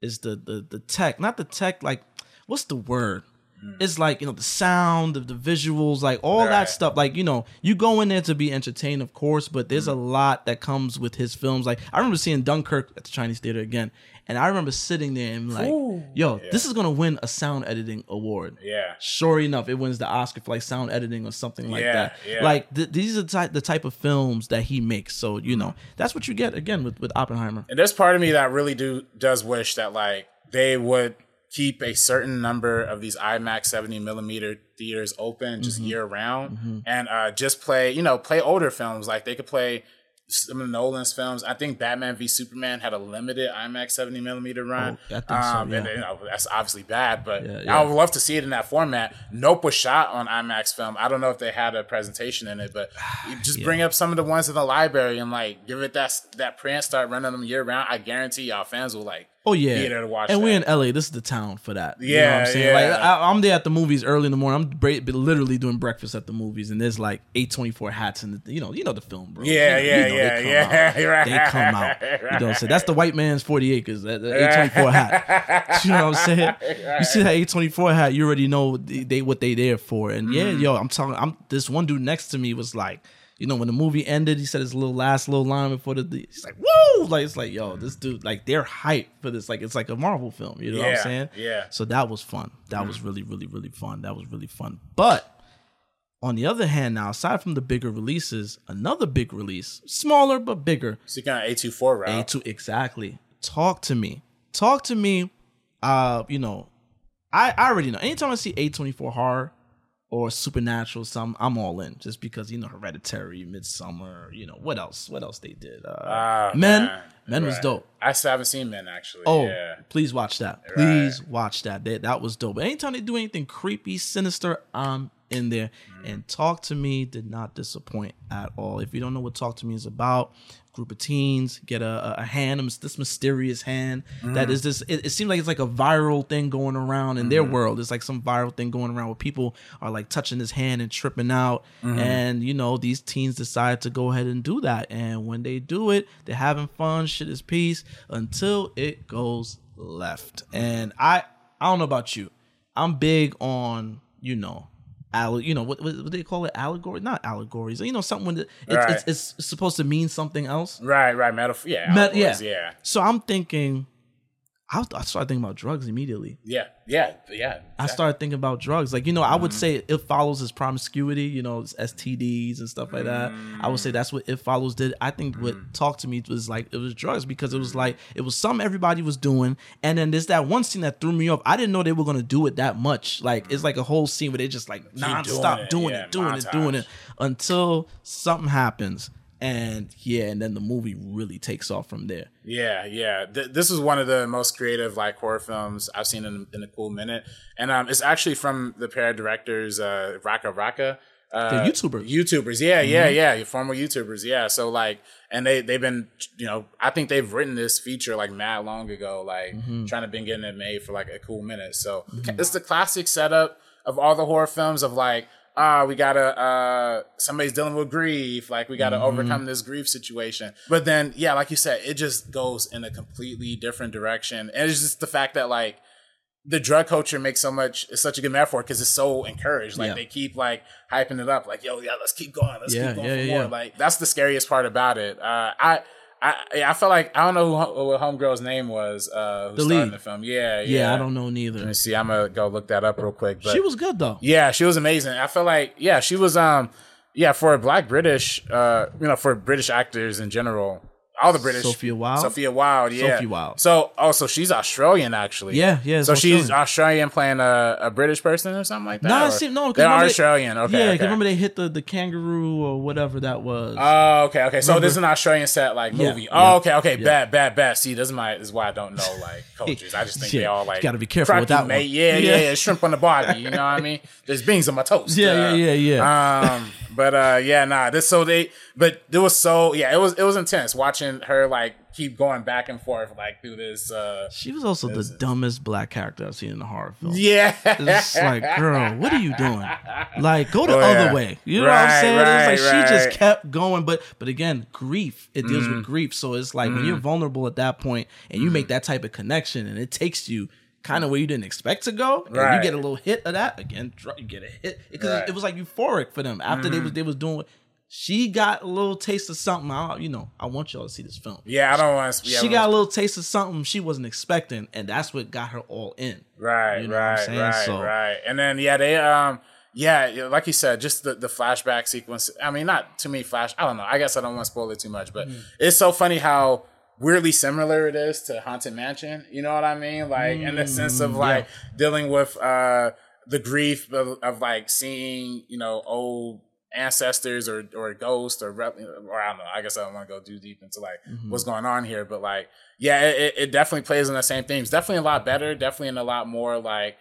is the the the tech, not the tech like what's the word? Mm. It's like you know the sound, the, the visuals, like all that stuff. Like you know, you go in there to be entertained, of course, but there's mm. a lot that comes with his films. Like I remember seeing Dunkirk at the Chinese theater again, and I remember sitting there and like, yo, this is gonna win a sound editing award. Yeah. Sure enough, it wins the Oscar for like sound editing or something like Yeah, that. yeah. Like th- these are the type, the type of films that he makes. So you know that's what you get again with with Oppenheimer. And there's part of me that really do does wish that like they would keep a certain number of these IMAX 70 millimeter theaters open just Mm-hmm. year round and uh, just play, you know, play older films. Like they could play some of Nolan's films. I think Batman v Superman had a limited IMAX 70 millimeter run. Oh, think so, um, And you know, that's obviously bad, but Yeah, yeah. I would love to see it in that format. Nope was shot on IMAX film. I don't know if they had a presentation in it, but *sighs* just bring up some of the ones in the library and like give it that that print, start running them year round. I guarantee y'all fans will like Oh yeah, be there to watch and that. we're in LA. This is the town for that. you know what Yeah, I'm saying. yeah. Like I, I'm there at the movies early in the morning. I'm bra- literally doing breakfast at the movies, and there's like A24 hats in the, you know, you know the film, bro. Yeah, You know- yeah, you know yeah, they come yeah, out. right. *laughs* They come out. You know what I'm saying? That's the white man's 40 acres. That, that A24 hat. *laughs* You know what I'm saying? You see that A24 hat, you already know they, they what they there for. And yeah, Mm-hmm. yo, I'm talking. I'm this one dude next to me was like. You know, when the movie ended, he said his little last little line before the. He's like, "Woo!" Like it's like, yo, this dude, like they're hyped for this. Like it's like a Marvel film. You know what I'm saying? yeah. So that was fun. That was really, really, really fun. That was really fun. But on the other hand, now aside from the bigger releases, another big release, smaller but bigger, So you got an A24 route. A2 exactly. Talk to me. Talk to me. Uh, you know, I, I already know. Anytime I see A24 horror or supernatural, some I'm all in. Just because you know Hereditary, Midsommar, you know what else? What else they did? Uh, Ah, Men, man. Men was dope. I still haven't seen Men actually. Oh, yeah. please watch that. Please watch that. that. That was dope. But Anytime they do anything creepy, sinister, I'm in there. And Talk to Me did not disappoint at all. If you don't know what Talk to Me is about, group of teens get a, a hand, this mysterious hand mm. that is this. It, it seems like it's like a viral thing going around in their mm-hmm. world. It's like some viral thing going around where people are like touching this hand and tripping out. Mm-hmm. And you know these teens decide to go ahead and do that. And when they do it, they're having fun. Shit is peace until it goes left. And I I don't know about you. I'm big on you know. Alle- you know what, what what they call it allegory not allegories you know something that it's, Right. it's, it's supposed to mean something else Right, right. Metaphor. Yeah. Met- yeah. yeah. so i'm thinking I, I started thinking about drugs immediately Yeah. Yeah. Yeah. I started thinking about drugs. Like, you know, I Mm-hmm. would say it follows as promiscuity, you know, STDs and stuff like that. I would say that's what it follows did. I think Mm-hmm. what talked to me was like it was drugs because it was like it was something everybody was doing. And then there's that one scene that threw me off. I didn't know they were gonna do it that much. Like it's like a whole scene where they just like non-stop it, doing yeah, it, doing it, doing it until something happens. And yeah, and then the movie really takes off from there. Yeah, yeah. Th- this is one of the most creative like horror films I've seen in, in a cool minute, and um, it's actually from the pair of directors, uh, RackaRacka. Uh, They're YouTubers. YouTubers, yeah, yeah, yeah, your former YouTubers, yeah. So like, and they they've been, you know, I think they've written this feature like mad long ago, like trying to been getting it made for like a cool minute. So it's the classic setup of all the horror films of like, ah, we gotta, uh, somebody's dealing with grief, like we gotta overcome this grief situation. But then, yeah, like you said, it just goes in a completely different direction, and it's just the fact that like the drug culture makes so much it's such a good metaphor because it's so encouraged. Like Yeah. they keep like hyping it up, like yo, yeah, let's keep going, let's Yeah, keep going yeah, for more. Like that's the scariest part about it. Uh, I. I I felt like I don't know who, what homegirl's name was. Uh, who The in the film? Yeah, yeah. Yeah, I don't know neither. Let me see. I'm gonna go look that up real quick. But she was good though. yeah, she was amazing. I feel like yeah, she was um yeah for a black British uh you know for British actors in general. All the British Sophia Wilde? Sophia Wilde, yeah. Sophia Wilde. So oh, so she's Australian actually. Yeah, yeah, So it's she's Australian. Australian playing a, a British person or something like that. No, or- see, no, they're remember they- Australian. Okay, yeah, okay. remember they hit the, the kangaroo or whatever that was. Oh, okay, okay. So this is an Australian set like movie. yeah, oh, okay, okay. Bad, bad, bad. See, this is my this is why I don't know like *laughs* cultures. I just think Yeah, they all like you gotta be careful with that one. mate. Yeah, yeah, Yeah. yeah, Shrimp on the barbie. You know what I mean? *laughs* There's beans on my toast. Yeah, Uh, yeah, yeah, yeah. Um, but uh, yeah, nah. This so they, but it was so yeah. It was it was intense watching her like keep going back and forth like through this. uh she was also the dumbest black character I've seen in a horror film. Yeah, It's like, *laughs* girl, what are you doing? Like, go the Oh, other yeah. way. You know what I'm saying? right, it's like she just kept going, but but again, grief. It deals Mm. with grief, so it's like when you're vulnerable at that point and you make that type of connection, and it takes you kind of where you didn't expect to go, and you get a little hit of that again. You get a hit because Right. Mm. it was like euphoric for them after they was they was doing. She got a little taste of something. I, you know, I want y'all to see this film. yeah. I don't want to. Yeah, she got a little taste of something she wasn't expecting, and that's what got her all in. Right, You know what I'm right, saying? right, So- right. And then yeah, they um yeah, yeah, like you said, just the, the flashback sequence. I mean, not too many flash. I don't know. I guess I don't want to spoil it too much, but Mm. it's so funny how weirdly similar it is to Haunted Mansion. You know what I mean? Like in the sense Mm, of like dealing with uh the grief of, of like seeing you know old ancestors or or ghosts or rep- or I don't know. I guess I don't want to go too deep into like Mm-hmm. what's going on here, but like yeah, it, it- it definitely plays in the same themes. Definitely a lot better. Definitely in a lot more like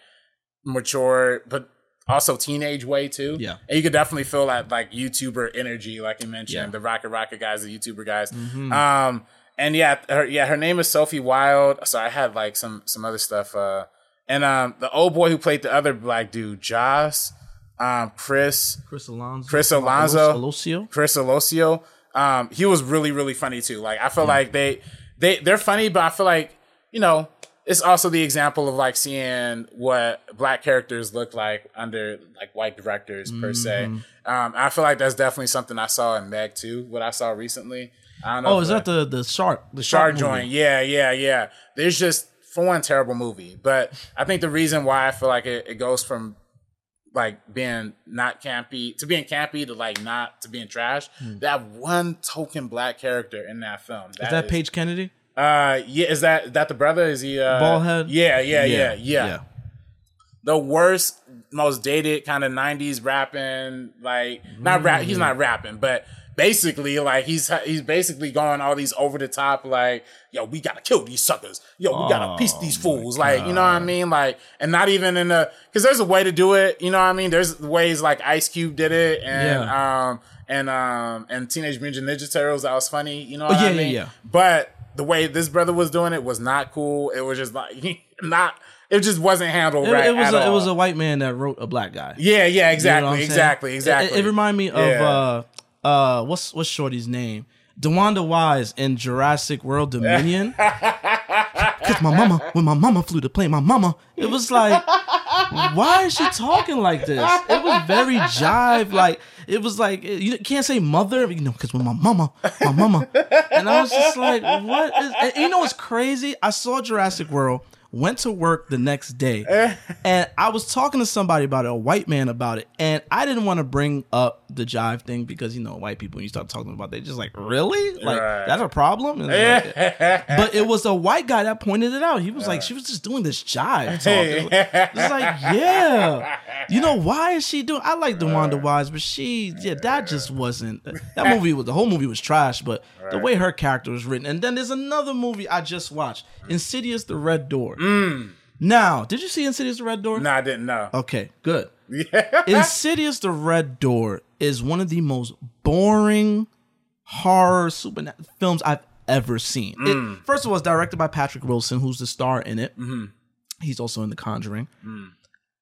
mature, but also teenage way too. Yeah. and you could definitely feel that like YouTuber energy, like you mentioned, Yeah. Mm-hmm. the RackaRacka guys, the YouTuber guys. Um, and yeah, her, yeah, her name is Sophie Wilde. So I had like some some other stuff. Uh, and um, the old boy who played the other black dude, Joss, um, Chris, Chris Alonso. Chris Alonso. Alosio. Chris Alosio. Um, he was really, really funny too. Like I feel Mm. like they they they're funny, but I feel like, you know, it's also the example of like seeing what black characters look like under like white directors per se. Mm-hmm. Um, I feel like that's definitely something I saw in Meg 2, what I saw recently. I don't know. Oh, is that the the shark? The Shark movie? Joint. Yeah, yeah, yeah. There's just for one terrible movie, but I think the reason why I feel like it, it goes from like being not campy to being campy to like not to being trash. That one token black character in that film. Hmm. Is that Page Kennedy? Uh, yeah. Is that that the brother? Is he uh, Bald head? Yeah, yeah, yeah, yeah. The worst, most dated kind of '90s rapping. Like not rap. He's not rapping, but basically like he's he's basically going all these over the top like yo we gotta kill these suckers. Yo we gotta piece these fools. Like you know what i mean? Like and not even in the because there's a way to do it you know what i mean? There's ways like ice cube did it and um and um and teenage mutant ninja turtles that was funny you know what Oh, yeah, i yeah, mean? yeah. but the way this brother was doing it was not cool. It was just like *laughs* not it just wasn't handled It, right it was a, it was a white man that wrote a black guy. yeah yeah You exactly know what exactly It- exactly. It, it reminded me of Yeah. uh uh what's what's Shorty's name? DeWanda Wise in Jurassic World Dominion. *laughs* Cause my mama, when my mama flew to play my mama, it was like, why is she talking like this? It was very jive. Like it was like you can't say mother, you know, because when my mama, my mama, and I was just like, what is? And you know what's crazy? I saw Jurassic World. Went to work the next day, eh. and I was talking to somebody about it, a white man about it, and I didn't want to bring up the jive thing because you know white people when you start talking about they just like really like Right. that's a problem. Like, *laughs* but it was a white guy that pointed it out. He was like, she was just doing this jive talk. It's like, it's like, yeah, you know why is she doing? I like DeWanda Wise, but she, yeah, that just wasn't. That movie was the whole movie was trash, but the way her character was written. And then there's another movie I just watched, Insidious: The Red Door. Mm. Now, did you see Insidious: The Red Door? no i didn't know Okay, good. Yeah. *laughs* Insidious: The Red Door is one of the most boring horror supernatural films I've ever seen. It, mm. first of all, it's directed by Patrick Wilson, who's the star in it. Mm-hmm. He's also in The Conjuring. Mm.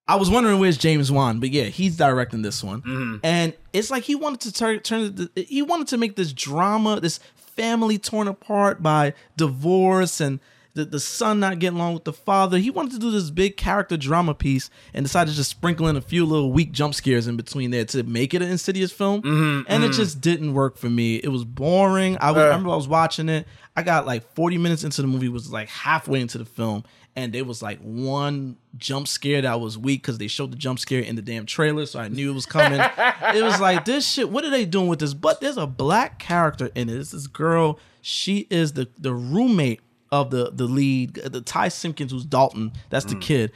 I was wondering where's James Wan, but yeah, he's directing this one, mm-hmm. and it's like he wanted to turn turn. He wanted to make this drama, this family torn apart by divorce and the, the son not getting along with the father. He wanted to do this big character drama piece and decided to just sprinkle in a few little weak jump scares in between there to make it an insidious film. Mm-hmm, and it mm-hmm. just didn't work for me. It was boring. I, was, I uh. remember I was watching it. I got like 40 minutes into the movie, was like halfway into the film, and there was like one jump scare that was weak because they showed the jump scare in the damn trailer, so I knew it was coming. *laughs* it was like this shit. What are they doing with this? But there's a black character in it. It's this girl. She is the the roommate of the the lead, the Ty Simpkins, who's Dalton. That's the mm. kid.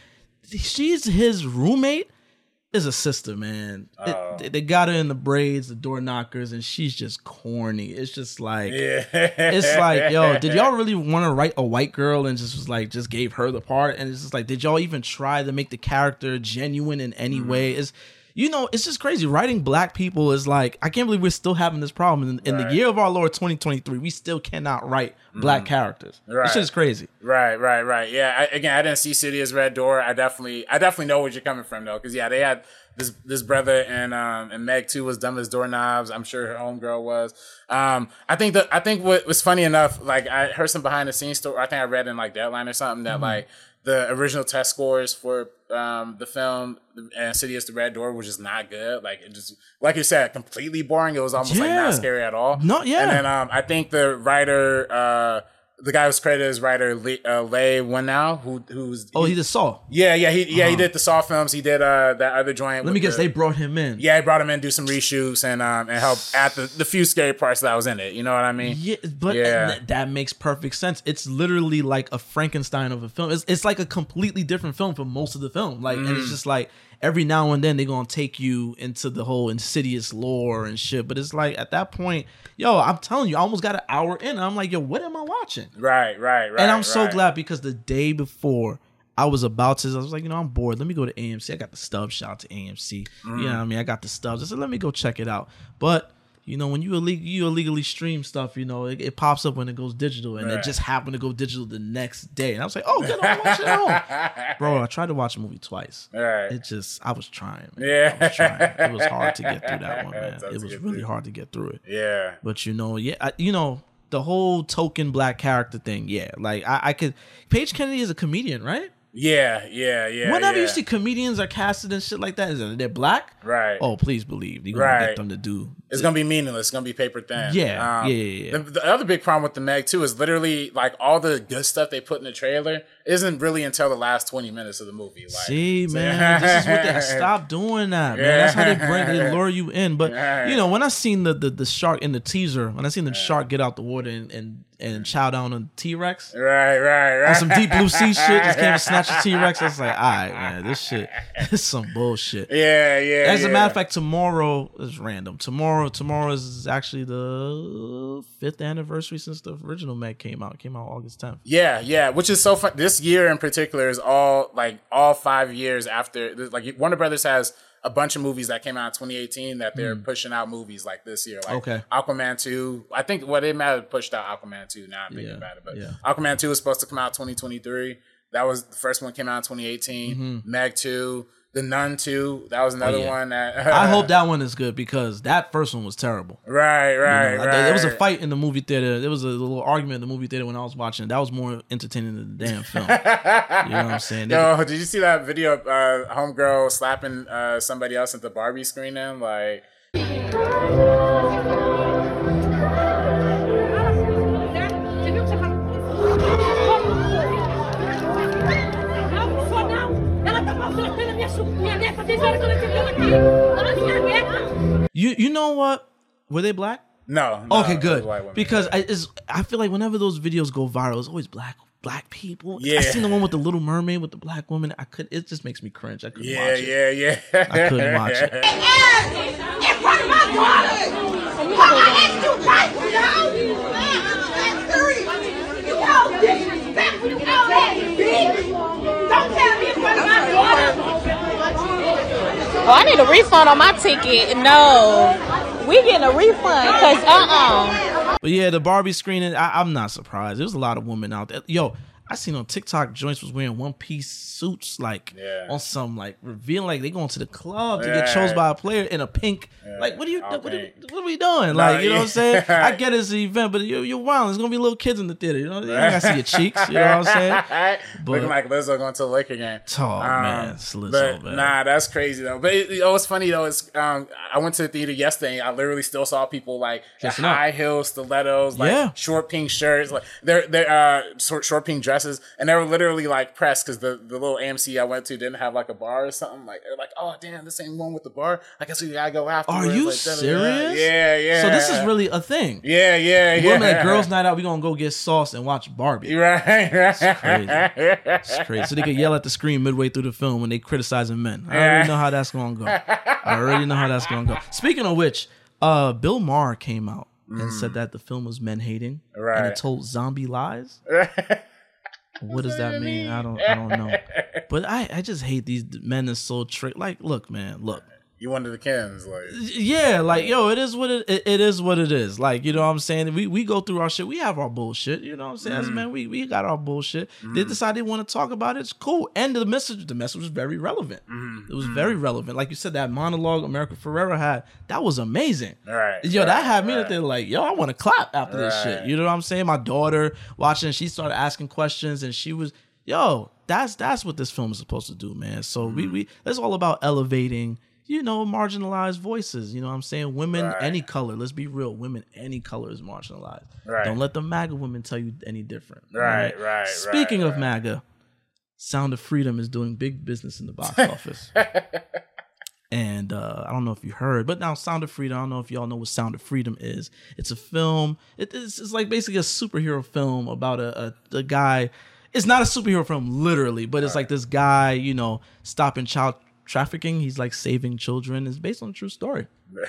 She's his roommate. Is a sister, man. It- oh. they- they got her in the braids, the door knockers, and she's just corny. It's just like it's like, yo, did y'all really *laughs* want to write a white girl and just was like just gave her the part? And it's just like, did y'all even try to make the character genuine in any mm. way? Is you know, it's just crazy. Writing black people is like, I can't believe we're still having this problem in, in the year of our Lord 2023. We still cannot write black characters. Right. This shit is crazy. Right, right, right. Yeah. I, again, I didn't see Insidious Red Door. I definitely, I definitely know where you're coming from though, because yeah, they had this this brother and um and Meg 2 was dumb as doorknobs. I'm sure her homegirl was. Um, I think that I think what was funny enough, like I heard some behind the scenes story. I think I read in like Deadline or something that like the original test scores for um the film Insidious the Red Door was just not good. Like it just like you said, completely boring. It was almost like not scary at all. Not yeah. And then um, I think the writer, uh, the guy who's credited as writer Lee, uh, Leigh Whannell, who who's Oh, he just saw. yeah yeah he yeah he did the Saw films. He did uh that other joint. Let me guess, they brought him in. yeah, he brought him in, do some reshoots, and um and help add the, the few scary parts that was in it. You know what I mean? Yeah, but Yeah. th- that makes perfect sense. It's literally like a Frankenstein of a film. It's, it's like a completely different film from most of the film. Like, and Mm. it's just like every now and then they're gonna take you into the whole insidious lore and shit. But it's like at that point, yo, I'm telling you, I almost got an hour in. And I'm like, yo, what am I watching? Right, right, right. and I'm so right. glad because the day before I was about to, I was like, you know, I'm bored. Let me go to AMC. I got the stub. Shout out to AMC. You mm. know what I mean? I got the stubs. I said, let me go check it out. But you know, when you illeg- you illegally stream stuff, you know, it, it pops up when it goes digital, and it just happened to go digital the next day. And I was like, oh, good, I'll watch it home. *laughs* Bro, I tried to watch a movie twice. Right. It just, I was trying. Man. Yeah. I was trying. It was hard to get through that *laughs* one, man. It was really hard to get through it. Yeah. But you know, yeah, I, you know the whole token black character thing. Yeah, like I, I could. Page Kennedy is a comedian, right? Yeah, yeah, yeah. Whenever yeah. you see comedians are casted and shit like that, is it they're black? Right. Oh, please believe you're gonna Right. get them to do. It's gonna be meaningless. It's gonna be paper thin. Yeah, um, yeah, yeah, yeah. The, the other big problem with the Meg 2 is literally like all the good stuff they put in the trailer isn't really until the last twenty minutes of the movie. Like, See, man, this is what they *laughs* stop doing that, man. That's how they bring they lure you in. But you know, when I seen the the, the shark in the teaser, when I seen the shark get out the water and and, and chow down on T Rex. Right, right, right. on some deep blue sea shit. Just came and snatched a T Rex. I was like, all right, man, this shit, *laughs* this is some bullshit. Yeah, yeah. As a matter of fact, tomorrow is random. Tomorrow, tomorrow is actually the fifth anniversary since the original Meg came out. It came out August tenth. Yeah, yeah, which is so fun. This year in particular is all like all five years after. Like Warner Brothers has a bunch of movies that came out in 2018 that they're pushing out movies like this year. Like. Okay. Aquaman 2. I think what it might have pushed out Aquaman 2. Now I'm thinking Yeah, about it, but yeah. Aquaman 2 was supposed to come out 2023. That was the first one came out in 2018. Mm-hmm. Meg 2, The Nun 2. That was another Oh, yeah. one that I hope *laughs* that one is good because that first one was terrible. right, You right, know, right. There was a fight in the movie theater. There was a little argument in the movie theater when I was watching. it. That was more entertaining than the damn film. *laughs* you know what I'm saying? Yo, did you see that video of uh, homegirl slapping uh, somebody else at the Barbie screening? Like, You you know what? Were they black? no. no Okay, good. white women. Because I is I feel like whenever those videos go viral, it's always black black people. Yeah. I seen the one with the Little Mermaid with the black woman. I could. It just makes me cringe. I couldn't yeah, watch it. yeah, yeah. Yeah. I couldn't watch it. *laughs* In front of my daughter. Mama asked you right, you know? You know disrespectful, you know that, bitch. Don't tell me in front of my daughter. Oh, I need a refund on my ticket. No, we getting a refund because uh uh But yeah, the Barbie screening. I, I'm not surprised. There's a lot of women out there. Yo, I seen on TikTok joints was wearing one piece suits, like Yeah. on some like revealing like they going to the club to get chose by a player in a pink. Like, what are you? What are, what are we doing? Like, you know what I'm saying? I get it's an event, but you're, you're wild. There's gonna be little kids in the theater. You know, you gotta see your cheeks. You know what I'm saying? *laughs* But- Looking like Lizzo going to the Laker game. Oh man, it's Lizzo, but man. nah, that's crazy though. But it, you know, what's funny though is um, I went to the theater yesterday. I literally still saw people like high heels, stilettos, like Yeah. short pink shirts, like they're they're uh, short, short pink dresses, and they were literally like pressed because the, the little AMC I went to didn't have like a bar or something. Like they're like, oh damn, this ain't one with the bar. I guess we gotta go after. Are you serious? Yeah, yeah. So this is really a thing. yeah, yeah, yeah. At girls' night out, we gonna go get sauce and watch Barbie. *laughs* Right, right. crazy. It's crazy. So they could yell at the screen midway through the film when they criticizing men. I already know how that's gonna go. I already know how that's gonna go. Speaking of which, uh, Bill Maher came out and said that the film was men hating right. and it told zombie lies. *laughs* What does that mean? I don't I don't know. *laughs* But I, I just hate these men that's so trick. Like, look, man, look. You of the Kens, like Yeah, like yo, it is what it, it it is what it is. Like, you know what I'm saying? We we go through our shit. We have our bullshit. You know what I'm saying? As mm-hmm. men, we we got our bullshit. They mm-hmm. decide they want to talk about it. It's cool. And the message, the message was very relevant. Mm-hmm. It was very relevant. Like you said, that monologue America Ferrera had, that was amazing. Right, Yo, that right, had me right. like, yo, I want to clap after this shit. You know what I'm saying? My daughter watching, she started asking questions and she was, yo, that's that's what this film is supposed to do, man. So we we it's all about elevating you know, marginalized voices. You know what I'm saying? Women, Right. any color. Let's be real. Women, any color is marginalized. Right. Don't let the MAGA women tell you any different. Right, right. right Speaking right, of MAGA, Sound of Freedom is doing big business in the box *laughs* office. And uh, I don't know if you heard, but now Sound of Freedom. I don't know if y'all know what Sound of Freedom is. It's a film. It- it's, it's like basically a superhero film about a, a, a guy. It's not a superhero film, literally, but it's like this guy, you know, stopping child trafficking. He's like saving children. It's based on a true story. *laughs*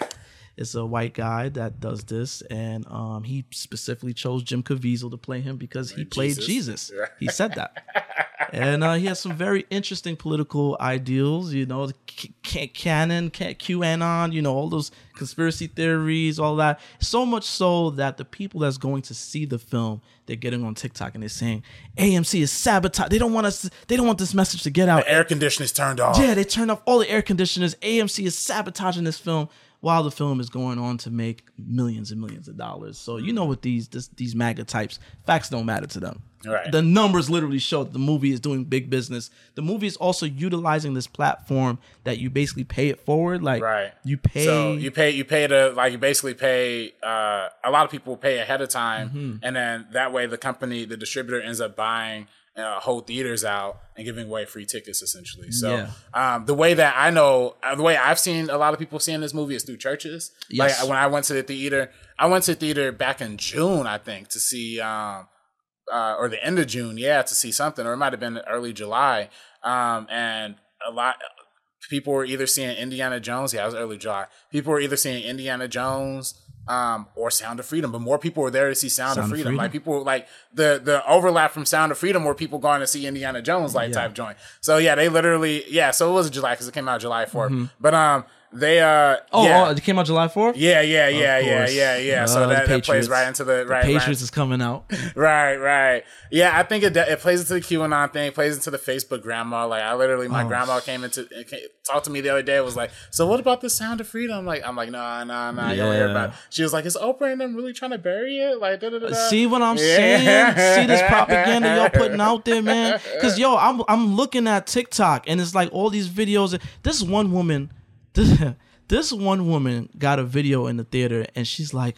It's a white guy that does this, and um, he specifically chose Jim Caviezel to play him because he played Jesus. Jesus. *laughs* He said that, and uh, he has some very interesting political ideals. You know, c- c- canon, ca- QAnon. You know, all those conspiracy theories, all that. So much so that the people that's going to see the film, they're getting on TikTok and they're saying AMC is sabotage. They don't want us. They don't want this message to get out. The air conditioning's turned off. Yeah, they turned off all the air conditioners. AMC is sabotaging this film while the film is going on to make millions and millions of dollars. So you know what these this, these MAGA types, facts don't matter to them. Right. The numbers literally show that the movie is doing big business. The movie is also utilizing this platform that you basically pay it forward. Like Right. you pay So you pay you pay to like you basically pay uh, a lot of people pay ahead of time, Mm-hmm. and then that way the company the distributor ends up buying uh, whole theaters out and giving away free tickets essentially. So Yeah. um, the way that I know uh, the way I've seen a lot of people seeing this movie is through churches. Yes. Like when I went to the theater, I went to the theater back in June I think to see. Um, uh, or the end of June, yeah, to see something, or it might have been early July. Um, and a lot people were either seeing Indiana Jones, yeah, it was early July. People were either seeing Indiana Jones um, or Sound of Freedom, but more people were there to see Sound, Sound of of Freedom. Freedom. Like people like the the overlap from Sound of Freedom were people going to see Indiana Jones like Yeah. type joint. So yeah, they literally yeah. So it was July because it came out July 4th But um, they uh. Oh, yeah. oh, it came out July fourth. yeah, yeah, yeah, yeah, yeah, yeah. Uh, so that, that plays right into the, The right, Patriots right, is coming out. *laughs* right, right. Yeah, I think it it plays into the QAnon thing. It plays into the Facebook grandma. Like I literally, my Oh. grandma came into came, talked to me the other day. Was like, so what about the Sound of Freedom? I'm like, I'm like, nah, nah, nah. You don't hear about. It. She was like, is Oprah and them really trying to bury it? Like, da da da. da. See what I'm Yeah. saying? See this *laughs* propaganda y'all putting out there, man? Because yo, I'm I'm looking at TikTok and it's like all these videos. And this one woman, this, *laughs* this one woman got a video in the theater and she's like,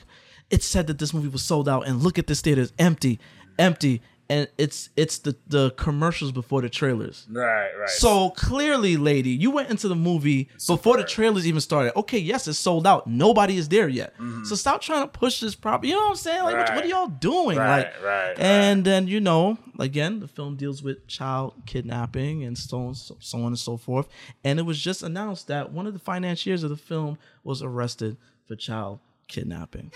it said that this movie was sold out and look at this theater, it's empty, empty, and it's it's the the commercials before the trailers. Right, right. So clearly, lady, you went into the movie before the trailers even started. Okay, yes, it's sold out. Nobody is there yet. So stop trying to push this prop. You know what I'm saying? Like, what, what are Mm-hmm. Y'all doing? Right, like, right, right. And then you know, again, the film deals with child kidnapping and so on, so, so on and so forth. And it was just announced that one of the financiers of the film was arrested for child kidnapping.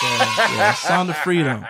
So, yeah, Sound of Freedom.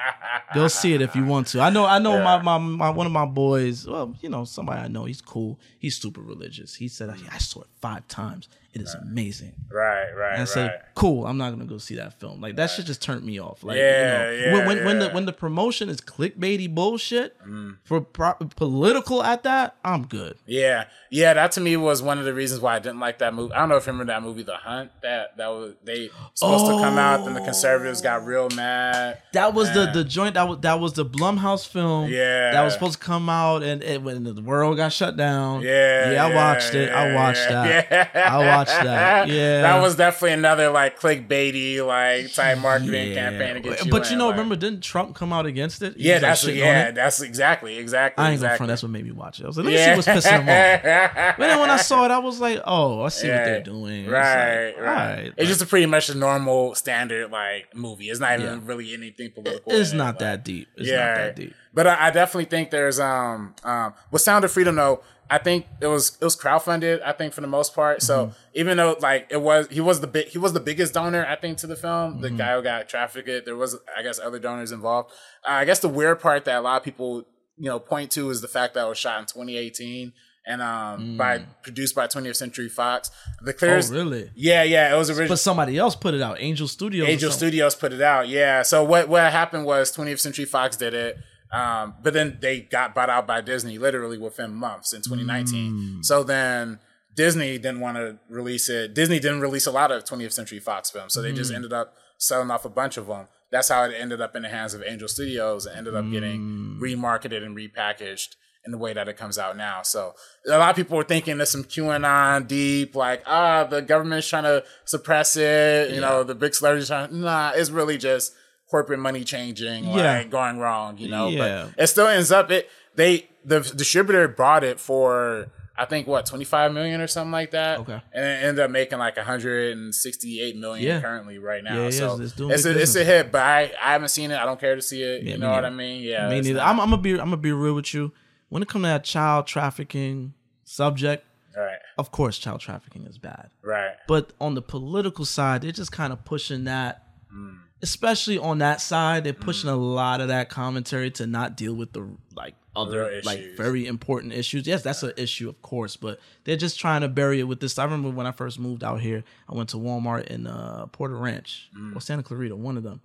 Go see it if you want to. I know, I know my, my, my one of my boys, well, you know, somebody I know, he's cool. He's super religious. He said, I saw it five times. It is amazing. right, right, And I right. "Cool, I'm not gonna go see that film. Like that shit just turned me off. Like, Yeah, you know, when when, yeah, when the when the promotion is clickbaity bullshit Mm. for pro- political at that, I'm good. Yeah, yeah. That to me was one of the reasons why I didn't like that movie. I don't know if you remember that movie, The Hunt. That that was they supposed to come out, then the conservatives got real mad. That was the the joint that was that was the Blumhouse film. Yeah. that was supposed to come out, and it, when the world got shut down. Yeah, yeah, I watched it. I watched yeah. that. I watched *laughs* that. Yeah, that was definitely another like clickbaity like type marketing Yeah. campaign against you. But you know, like- remember, didn't Trump come out against it? He Yeah, was, like, that's yeah, that's exactly, exactly. I ain't exactly. front. That's what made me watch it. I was like, let me see what's pissing him off. *laughs* But then when I saw it, I was like, oh, I see what they're doing. Right, like, right. alright, It's just a pretty much a normal standard like movie. It's not even Yeah. really anything political. it's it, not like- that deep. It's not that deep. But I, I definitely think there's um um with Sound of Freedom though. I think it was it was crowdfunded. I think for the most part. So Mm-hmm. even though like it was he was the big he was the biggest donor I think to the film. The Mm-hmm. guy who got trafficked. There was I guess other donors involved. Uh, I guess the weird part that a lot of people you know point to is the fact that it was shot in 2018 and um by produced by 20th Century Fox. The Mm. Oh, really? Yeah, yeah. It was originally. But somebody else put it out. Angel Studios. Angel. Studios put it out. Yeah. So what what happened was 20th Century Fox did it. Um, but then they got bought out by Disney literally within months in 2019. So then Disney didn't want to release it. Disney didn't release a lot of 20th Century Fox films, so they just ended up selling off a bunch of them. That's how it ended up in the hands of Angel Studios and ended up getting remarketed and repackaged in the way that it comes out now. So a lot of people were thinking there's some QAnon deep, like ah, the government's trying to suppress it. You know, the big celebrities trying. Nah, it's really just corporate money changing, Yeah. like going wrong. You know, Yeah. but it still ends up it. They the distributor bought it for. I think what twenty five million or something like that. Okay. and it ended up making like hundred and sixty eight million Yeah. currently right now. Yeah, so it's- it's doing it's big a, it's a hit, but I, I haven't seen it. I don't care to see it. Yeah, you know what I mean? Yeah, Me neither. not- I'm, I'm gonna be I'm gonna be real with you. When it comes to that child trafficking subject, right, of course, child trafficking is bad. right. But on the political side, they're just kind of pushing that, Mm. Especially on that side, they're pushing a lot of that commentary to not deal with the like other Real like very important issues. Yes, that's an issue, of course, but they're just trying to bury it with this. I remember when I first moved out here, I went to Walmart in uh, Porter Ranch Mm. or Santa Clarita, one of them.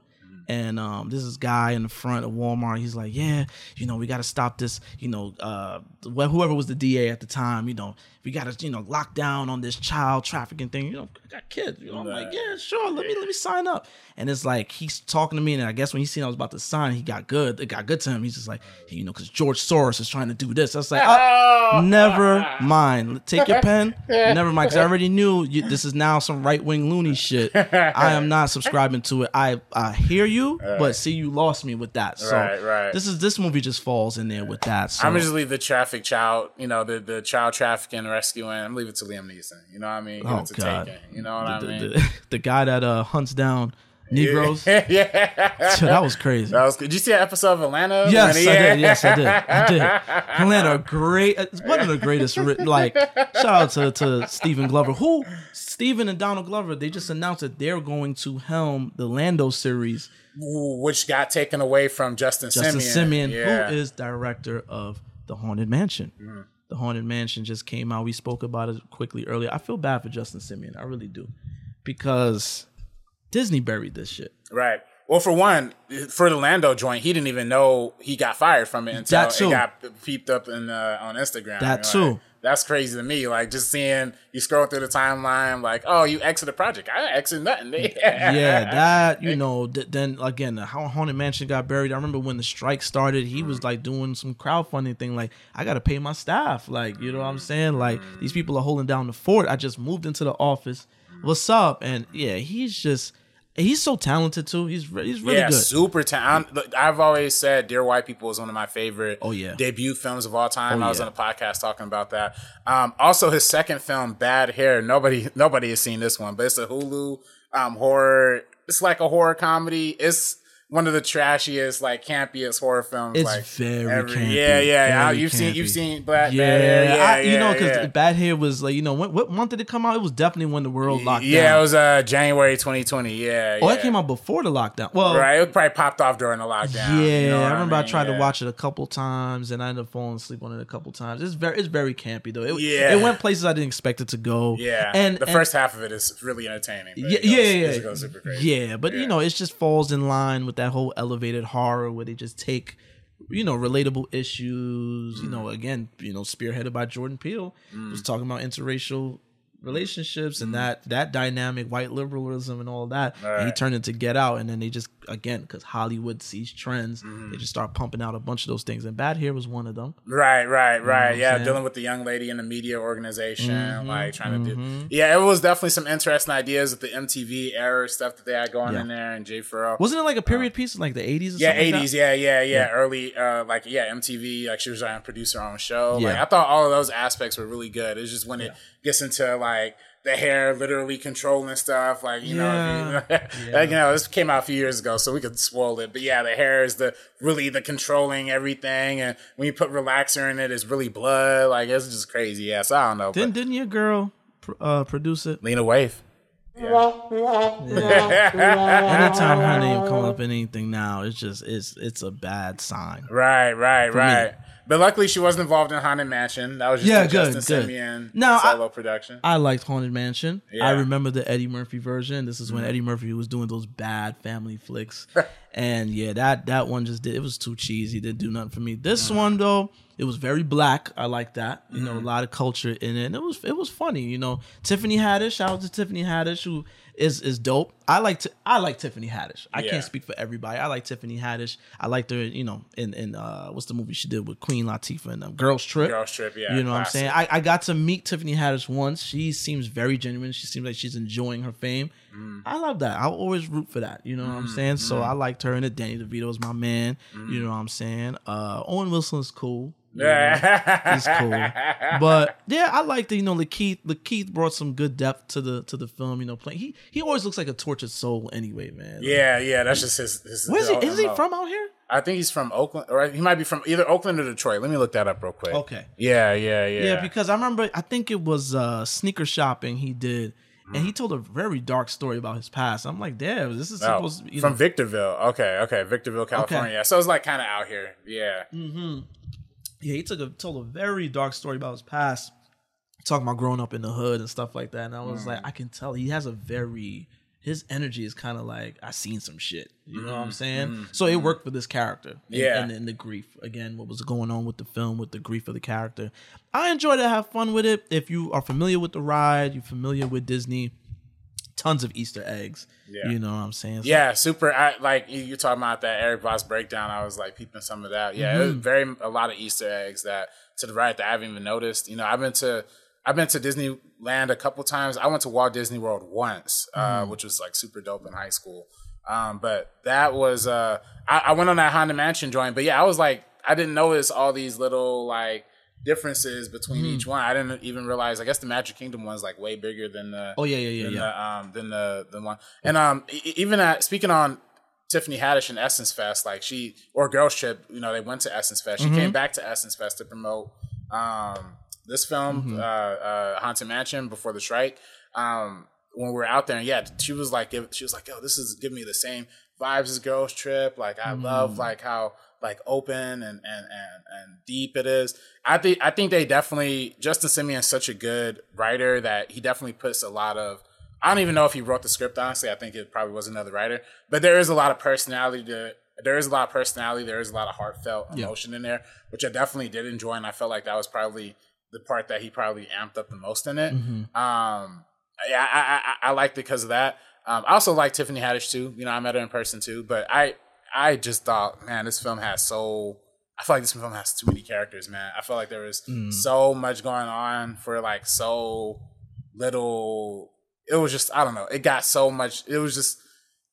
And um, this is guy in the front of Walmart. He's like, "Yeah, you know, we got to stop this. You know, uh, wh- whoever was the DA at the time, you know, we got to, you know, lock down on this child trafficking thing. You know, I got kids. You know, I'm like, yeah, sure. Let me let me sign up. And it's like he's talking to me, and I guess when he seen I was about to sign, he got good. It got good to him. He's just like, hey, you know, because George Soros is trying to do this. I was like, oh, oh. never mind. Take your pen. *laughs* Never mind, because I already knew you, this is now some right wing loony shit. I am not subscribing to it. I I hear you, but see, you lost me with that. So Right, right. this is this movie just falls in there with that. So I'm just leave the traffic child, you know, the, the child trafficking rescuing. I'm leaving it to Liam Neeson. You know what I mean? Oh it to god. You know what the, I mean? the- the guy that uh hunts down *laughs* Negroes. *laughs* yeah, that was crazy. that was good. Did you see that episode of Atlanta? Yes, he- I did. Yes, I did. I did. *laughs* Atlanta, great. One of the greatest. Like, shout out to to Stephen Glover. Who Stephen and Donald Glover? They just announced that they're going to helm the Lando series. which got taken away from Justin, Justin Simien. Simien, Yeah. who is director of the Haunted Mansion. Mm. The Haunted Mansion just came out. We spoke about it quickly earlier. I feel bad for Justin Simien. I really do, because Disney buried this shit. Right. Well, for one, for the Lando joint, he didn't even know he got fired from it until That too. it got peeped up in uh, on Instagram. That too. That's crazy to me. Like just seeing you scroll through the timeline, like, oh, you exit the project. I exit nothing. *laughs* yeah, that you know. *laughs* Th- then again, how Haunted Mansion got buried. I remember when the strike started, he was mm. like doing some crowdfunding thing. Like, I got to pay my staff. Like, you know what I'm mm. saying? Like, these people are holding down the fort. I just moved into the office. What's up? And yeah, he's just he's so talented too. He's re- he's really yeah, good. super talented. I've always said Dear White People is one of my favorite Oh, yeah. debut films of all time. Oh, I was yeah. on a podcast talking about that. Um, also, his second film, Bad Hair. Nobody nobody has seen this one, but it's a Hulu um, horror. It's like a horror comedy. It's one of the trashiest, like campiest horror films. It's like very ever. campy, Yeah, yeah. yeah. You've seen you've seen Black Yeah, Bad Hair. Yeah, I, you know, because yeah. Bad Hair was like, you know, what, what month did it come out? It was definitely when the world locked yeah, down. it was uh, January 2020. Yeah, oh, yeah. it came out before the lockdown. Well, Right, it probably popped off during the lockdown. Yeah, you know I remember I, mean? tried to watch it a couple times, and I ended up falling asleep on it a couple times. It's very, it's very campy though. It, Yeah. it went places I didn't expect it to go. Yeah, and the and- first half of it is really entertaining. yeah, goes- yeah, yeah, goes super crazy. yeah. But you know, it just falls in line with that whole elevated horror where they just take, you know, relatable issues. You Mm. know, again, you know, spearheaded by Jordan Peele, was talking about interracial relationships and that that dynamic white liberalism and all that and he. Turned it to get out and then they just again because hollywood sees trends Mm-hmm. they just start pumping out a bunch of those things and bad hair was one of them Right, right, right. I'm yeah, dealing with the young lady in the media organization, Mm-hmm, like trying to do. Yeah, it was definitely some interesting ideas with the MTV era stuff that they had going Yeah. in there, and Jay Farrell. wasn't it like a period piece in like the 80s or Uh, yeah, something like that? eighties, yeah, yeah, yeah, early, uh, like yeah, MTV, like she was trying to produce her own show. Like Yeah. I thought all of those aspects were really good. It's just when it gets into like the hair literally controlling stuff, like you know, Yeah. *laughs* like, you know, this came out a few years ago, so we could spoil it. But yeah, the hair is the really the controlling everything, and when you put relaxer in it, it's really blood. Like it's just crazy. Yeah, so I don't know. didn't, didn't your girl pr- uh, produce it Lena Waithe. anytime her name come up in *laughs* anything now it's just it's it's a bad sign Right, right, right. But luckily, she wasn't involved in Haunted Mansion. That was just Yeah, a good, Justin good. Simien Now, I- solo production. I liked Haunted Mansion. Yeah. I remember the Eddie Murphy version. This is when Mm-hmm. Eddie Murphy was doing those bad family flicks. *laughs* and yeah, that that one just did it was too cheesy. Didn't do nothing for me. This Mm. one though, It was very black. I like that. You Mm-hmm. know, a lot of culture in it. And it was it was funny. You know, Tiffany Haddish. Shout out to Tiffany Haddish, who is is dope. I like to I like Tiffany Haddish. I Yeah. can't speak for everybody. I like Tiffany Haddish. I liked her. You know, in in uh, what's the movie she did with Queen Latifah and um, Girls Trip. Girls Trip, yeah, You know what I'm saying? I, I got to meet Tiffany Haddish once. She seems very genuine. She seems like she's enjoying her fame. Mm. I love that. I'll always root for that. You know what I'm saying? So I liked her in it. Danny DeVito is my man. Mm. You know what I'm saying? Uh, Owen Wilson is cool. Yeah. He's *laughs* cool. But yeah, I like the you know Lakeith. Lakeith brought some good depth to the to the film. You know, playing he he always looks like a tortured soul anyway, man. yeah, yeah, that's just his. his Where's he? Is he from out here? I think he's from Oakland, or he might be from either Oakland or Detroit. Let me look that up real quick. Okay. Yeah, yeah, yeah. Yeah, because I remember I think it was uh sneaker shopping he did. And he told a very dark story about his past. I'm like, damn, this is Oh, supposed to be from Victorville. Okay, okay, Victorville, California. Okay. Yeah, so it's like kind of out here. Yeah, Yeah, he took a told a very dark story about his past, talking about growing up in the hood and stuff like that. And I was Mm. like, I can tell he has a very his energy is kind of like I seen some shit. You know what I'm mm, saying? Mm, so it mm. worked for this character. And. Yeah. and, and the grief again, what was going on with the film with the grief of the character. I enjoyed it. Have fun with it. If you are familiar with the ride, you're familiar with Disney. Tons of Easter eggs. Yeah. You know what I'm saying? Yeah, super. I, like you, talking about that Eric Voss breakdown. I was like peeping some of that. Yeah, it was Mm-hmm. very a lot of Easter eggs that to the right that I haven't even noticed. You know, I've been to I've been to Disneyland a couple times. I went to Walt Disney World once, uh, Mm. which was like super dope in high school. Um, but that was uh, I, I went on that Haunted Mansion joint. But yeah, I was like, I didn't notice all these little like differences between Mm-hmm. each one. I didn't even realize. I guess the Magic Kingdom one's like way bigger than the Oh yeah, yeah, yeah, than yeah. the um than the the one and um e- even at speaking on Tiffany Haddish and Essence Fest, like she or Girls Trip, you know, they went to Essence Fest. She Mm-hmm. came back to Essence Fest to promote um this film, Mm-hmm. uh, uh Haunted Mansion before the strike. Um when we were out there and yeah, she was like she was like, Yo, this is giving me the same vibes as Girls Trip. Like I Mm. love like how like open and and and and deep it is. I think I think they definitely Justin Simien's such a good writer that he definitely puts a lot of I don't even know if he wrote the script honestly. I think it probably was another writer. But there is a lot of personality to there is a lot of personality, there is a lot of heartfelt Yeah. emotion in there, which I definitely did enjoy and I felt like that was probably the part that he probably amped up the most in it. Mm-hmm. Um yeah, I, I, I I liked it because of that. Um, I also like Tiffany Haddish too. You know, I met her in person too. But I I just thought, man, this film has so. I feel like this film has too many characters, man. I feel like there was Mm. so much going on for like so little. It was just I don't know. It got so much. It was just.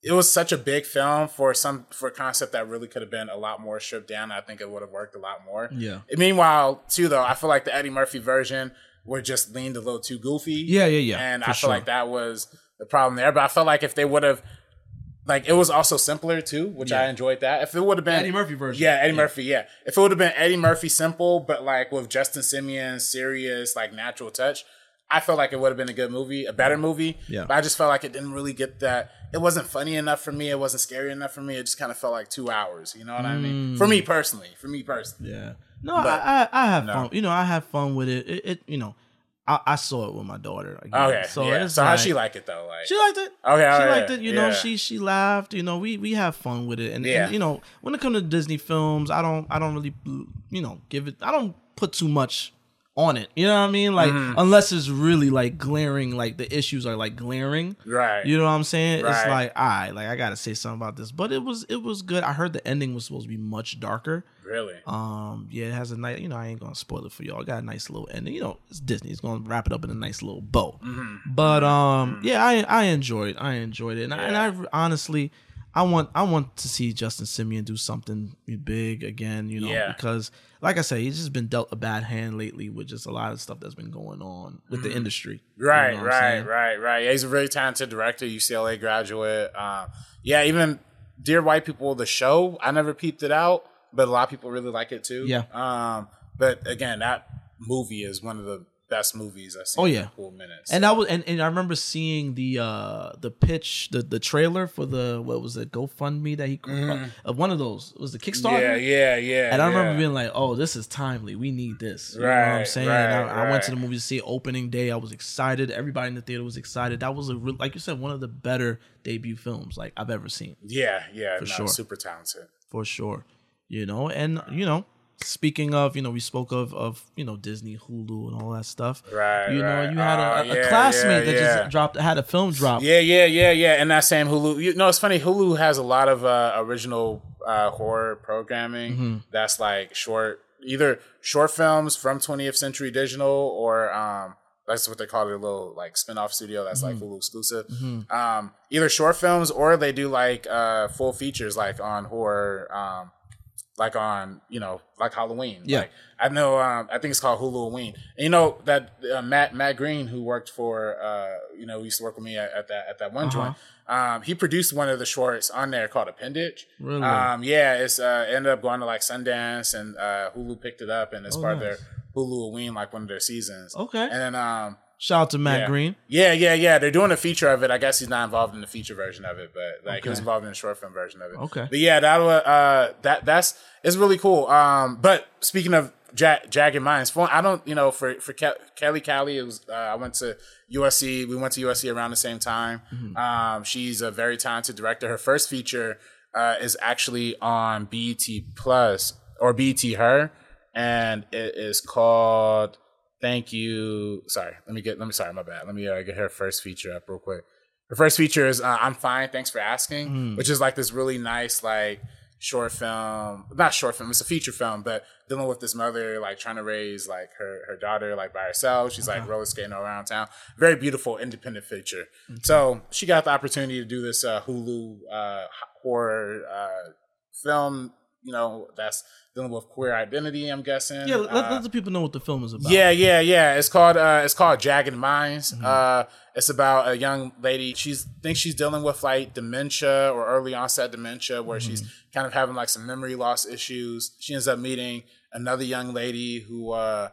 It was such a big film for some for a concept that really could have been a lot more stripped down. I think it would have worked a lot more. Yeah. Meanwhile, too though, I feel like the Eddie Murphy version were just leaned a little too goofy. Yeah, yeah, yeah, And I feel sure. like that was the problem there. But I felt like if they would have, like, it was also simpler too, which I enjoyed that. If it would have been Eddie Murphy version. yeah, Eddie Yeah. Murphy, yeah. If it would have been Eddie Murphy simple, but like with Justin Simien's serious, like natural touch, I felt like it would have been a good movie, a better movie. Yeah. But I just felt like it didn't really get that. It wasn't funny enough for me. It wasn't scary enough for me. It just kind of felt like two hours. You know what I mean? Mm. For me personally. For me personally. Yeah. No, But- I, I I have No. fun. You know, I have fun with it. It, it you know, I, I saw it with my daughter. Again. Okay. So yeah. So how she like it though? Like She liked it. Okay, she alright, liked it. You know, she she laughed. You know, we we have fun with it, and, Yeah. and you know, when it comes to Disney films, I don't I don't really you know give it. I don't put too much on it. You know what I mean? Like Mm-hmm. unless it's really like glaring, like the issues are like glaring. Right. You know what I'm saying? It's Right. like, all right, like I gotta say something about this. But it was it was good. I heard the ending was supposed to be much darker. really. Um, yeah, it has a nice. You know, I ain't gonna spoil it for y'all. It got a nice little ending. You know, it's Disney. It's gonna wrap it up in a nice little bow. Mm-hmm. But um, yeah, I I enjoyed. I enjoyed it, and, I, and I honestly, I want I want to see Justin Simien do something big again. You know, Yeah. because like I say, he's just been dealt a bad hand lately with just a lot of stuff that's been going on with the industry. You Mm-hmm. Right, know right, right, right. Yeah, he's a really talented director, UCLA graduate. Um, yeah, even Dear White People, the show, I never peeped it out, but a lot of people really like it too. Yeah. Um, but again, that movie is one of the best movies I've seen Oh, in yeah. a cool minutes. And that was and, and I remember seeing the uh the pitch the the trailer for the what was it GoFundMe that he of one of those it was the Kickstarter? Yeah, yeah, yeah. and I remember being like oh this is timely. We need this. You know what I'm saying? Right, I, I went to the movie to see opening day. I was excited. Everybody in the theater was excited. That was a real, like you said one of the better debut films like I've ever seen. Yeah, yeah, no, sure. super talented. for sure. You know and you know speaking of, you know, we spoke of of you know Disney, Hulu, and all that stuff. Right, You know, right. you had a, Oh, a yeah, classmate yeah, that yeah. just dropped had a film drop. Yeah, yeah, yeah, yeah. And that same Hulu. You know, it's funny. Hulu has a lot of uh, original uh, horror programming Mm-hmm. that's like short, either short films from 20th Century Digital or um, that's what they call it, a little like spin-off studio that's Mm-hmm. like Hulu exclusive. Um, either short films or they do like uh, full features, like on horror. Um, like on you know like Halloween. Yeah. Like, I know. Um, I think it's called Halloween. And you know that uh, Matt Matt Green, who worked for uh, you know, used to work with me at, at that at that one joint. Um, he produced one of the shorts on there called Appendage. Really? Um, yeah, it's uh, ended up going to like Sundance, and uh, Hulu picked it up, and it's Oh, part nice. of their Hulu Halloween, like one of their seasons. Okay. And then um, Shout out to Matt yeah. Green. Yeah, yeah, yeah. They're doing a feature of it. I guess he's not involved in the feature version of it, but like he was involved in the short film version of it. Okay. But yeah, that was uh that that's it's really cool. Um, but speaking of ja- Jagged Minds, for- I don't you know for for Ke- Kelley Kali, it was uh, I went to USC. We went to USC around the same time. Mm-hmm. Um, she's a very talented director. Her first feature uh, is actually on BET Plus or BET Her, and it is called Thank You. Sorry, let me get. Let me. Sorry, my bad. Let me uh, get her first feature up real quick. Her first feature is uh, "I'm Fine, Thanks for Asking," which is like this really nice like short film. Not short film. It's a feature film, but dealing with this mother like trying to raise like her her daughter like by herself. She's like roller skating around town. Very beautiful independent feature. So she got the opportunity to do this uh, Hulu uh, horror uh, film. You know that's dealing with queer identity. I'm guessing. Yeah, let, Uh, let the people know what the film is about. yeah, yeah, yeah. It's called uh it's called Jagged Minds. Mm-hmm. Uh it's about a young lady. She's thinks she's dealing with like dementia or early onset dementia where she's Mm-hmm. kind of having like some memory loss issues. She ends up meeting another young lady who uh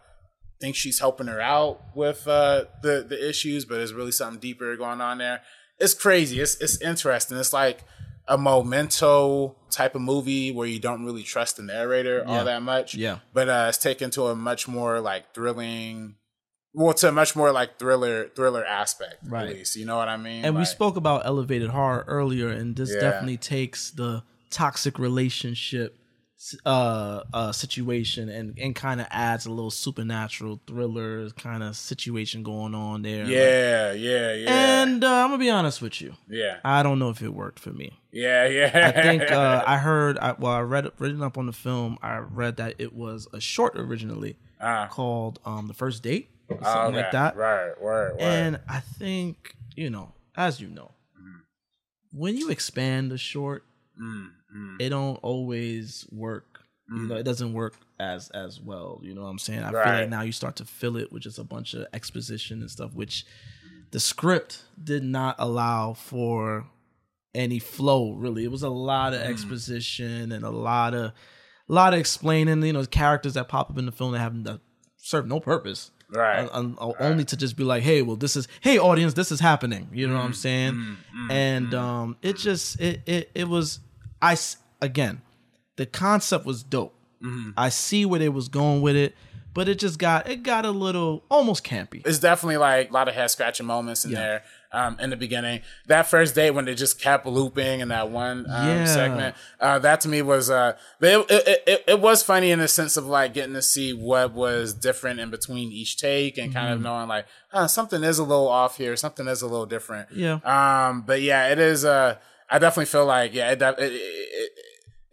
thinks she's helping her out with uh the the issues, but there's really something deeper going on there. It's crazy. It's it's interesting. It's like a memento type of movie where you don't really trust the narrator Yeah. all that much Yeah. but uh, it's taken to a much more like thrilling, well, to a much more like thriller thriller aspect, Right. at least. You know what I mean? And we spoke about elevated horror earlier, and this Yeah. definitely takes the toxic relationship uh uh situation and and kind of adds a little supernatural thriller kind of situation going on there Like- Yeah, yeah, yeah, and uh, i'm gonna be honest with you yeah, i don't know if it worked for me yeah, yeah. i think uh *laughs* i heard I, well i read reading up on the film i read that it was a short originally Ah. called um the first date or Oh, something like that Right, right, word. and I think, you know, as you know, Mm. when you expand a short, Mm, mm. it don't always work. You know, it doesn't work as as well. You know what I'm saying? I feel like now you start to fill it with just a bunch of exposition and stuff, which the script did not allow for any flow. Really, it was a lot Mm. of exposition and a lot of a lot of explaining. You know, characters that pop up in the film that have that serve no purpose Right. un- un- only to just be like, hey, well, this is, hey, audience, this is happening. You know what I'm Mm, saying? and um, it just, it, it, it was, I again, the concept was dope. Mm-hmm. I see where they was going with it, but it just got, it got a little almost campy. it's definitely like a lot of head scratching moments in Yeah. there um, in the beginning. That first date when they just kept looping in that one um, Yeah. segment, uh, that to me was, uh, but it, it, it, it was funny in the sense of like getting to see what was different in between each take and Mm-hmm. kind of knowing like, huh, something is a little off here, something is a little different. Yeah. Um, but yeah, it is. Uh, I definitely feel like yeah, it it, it,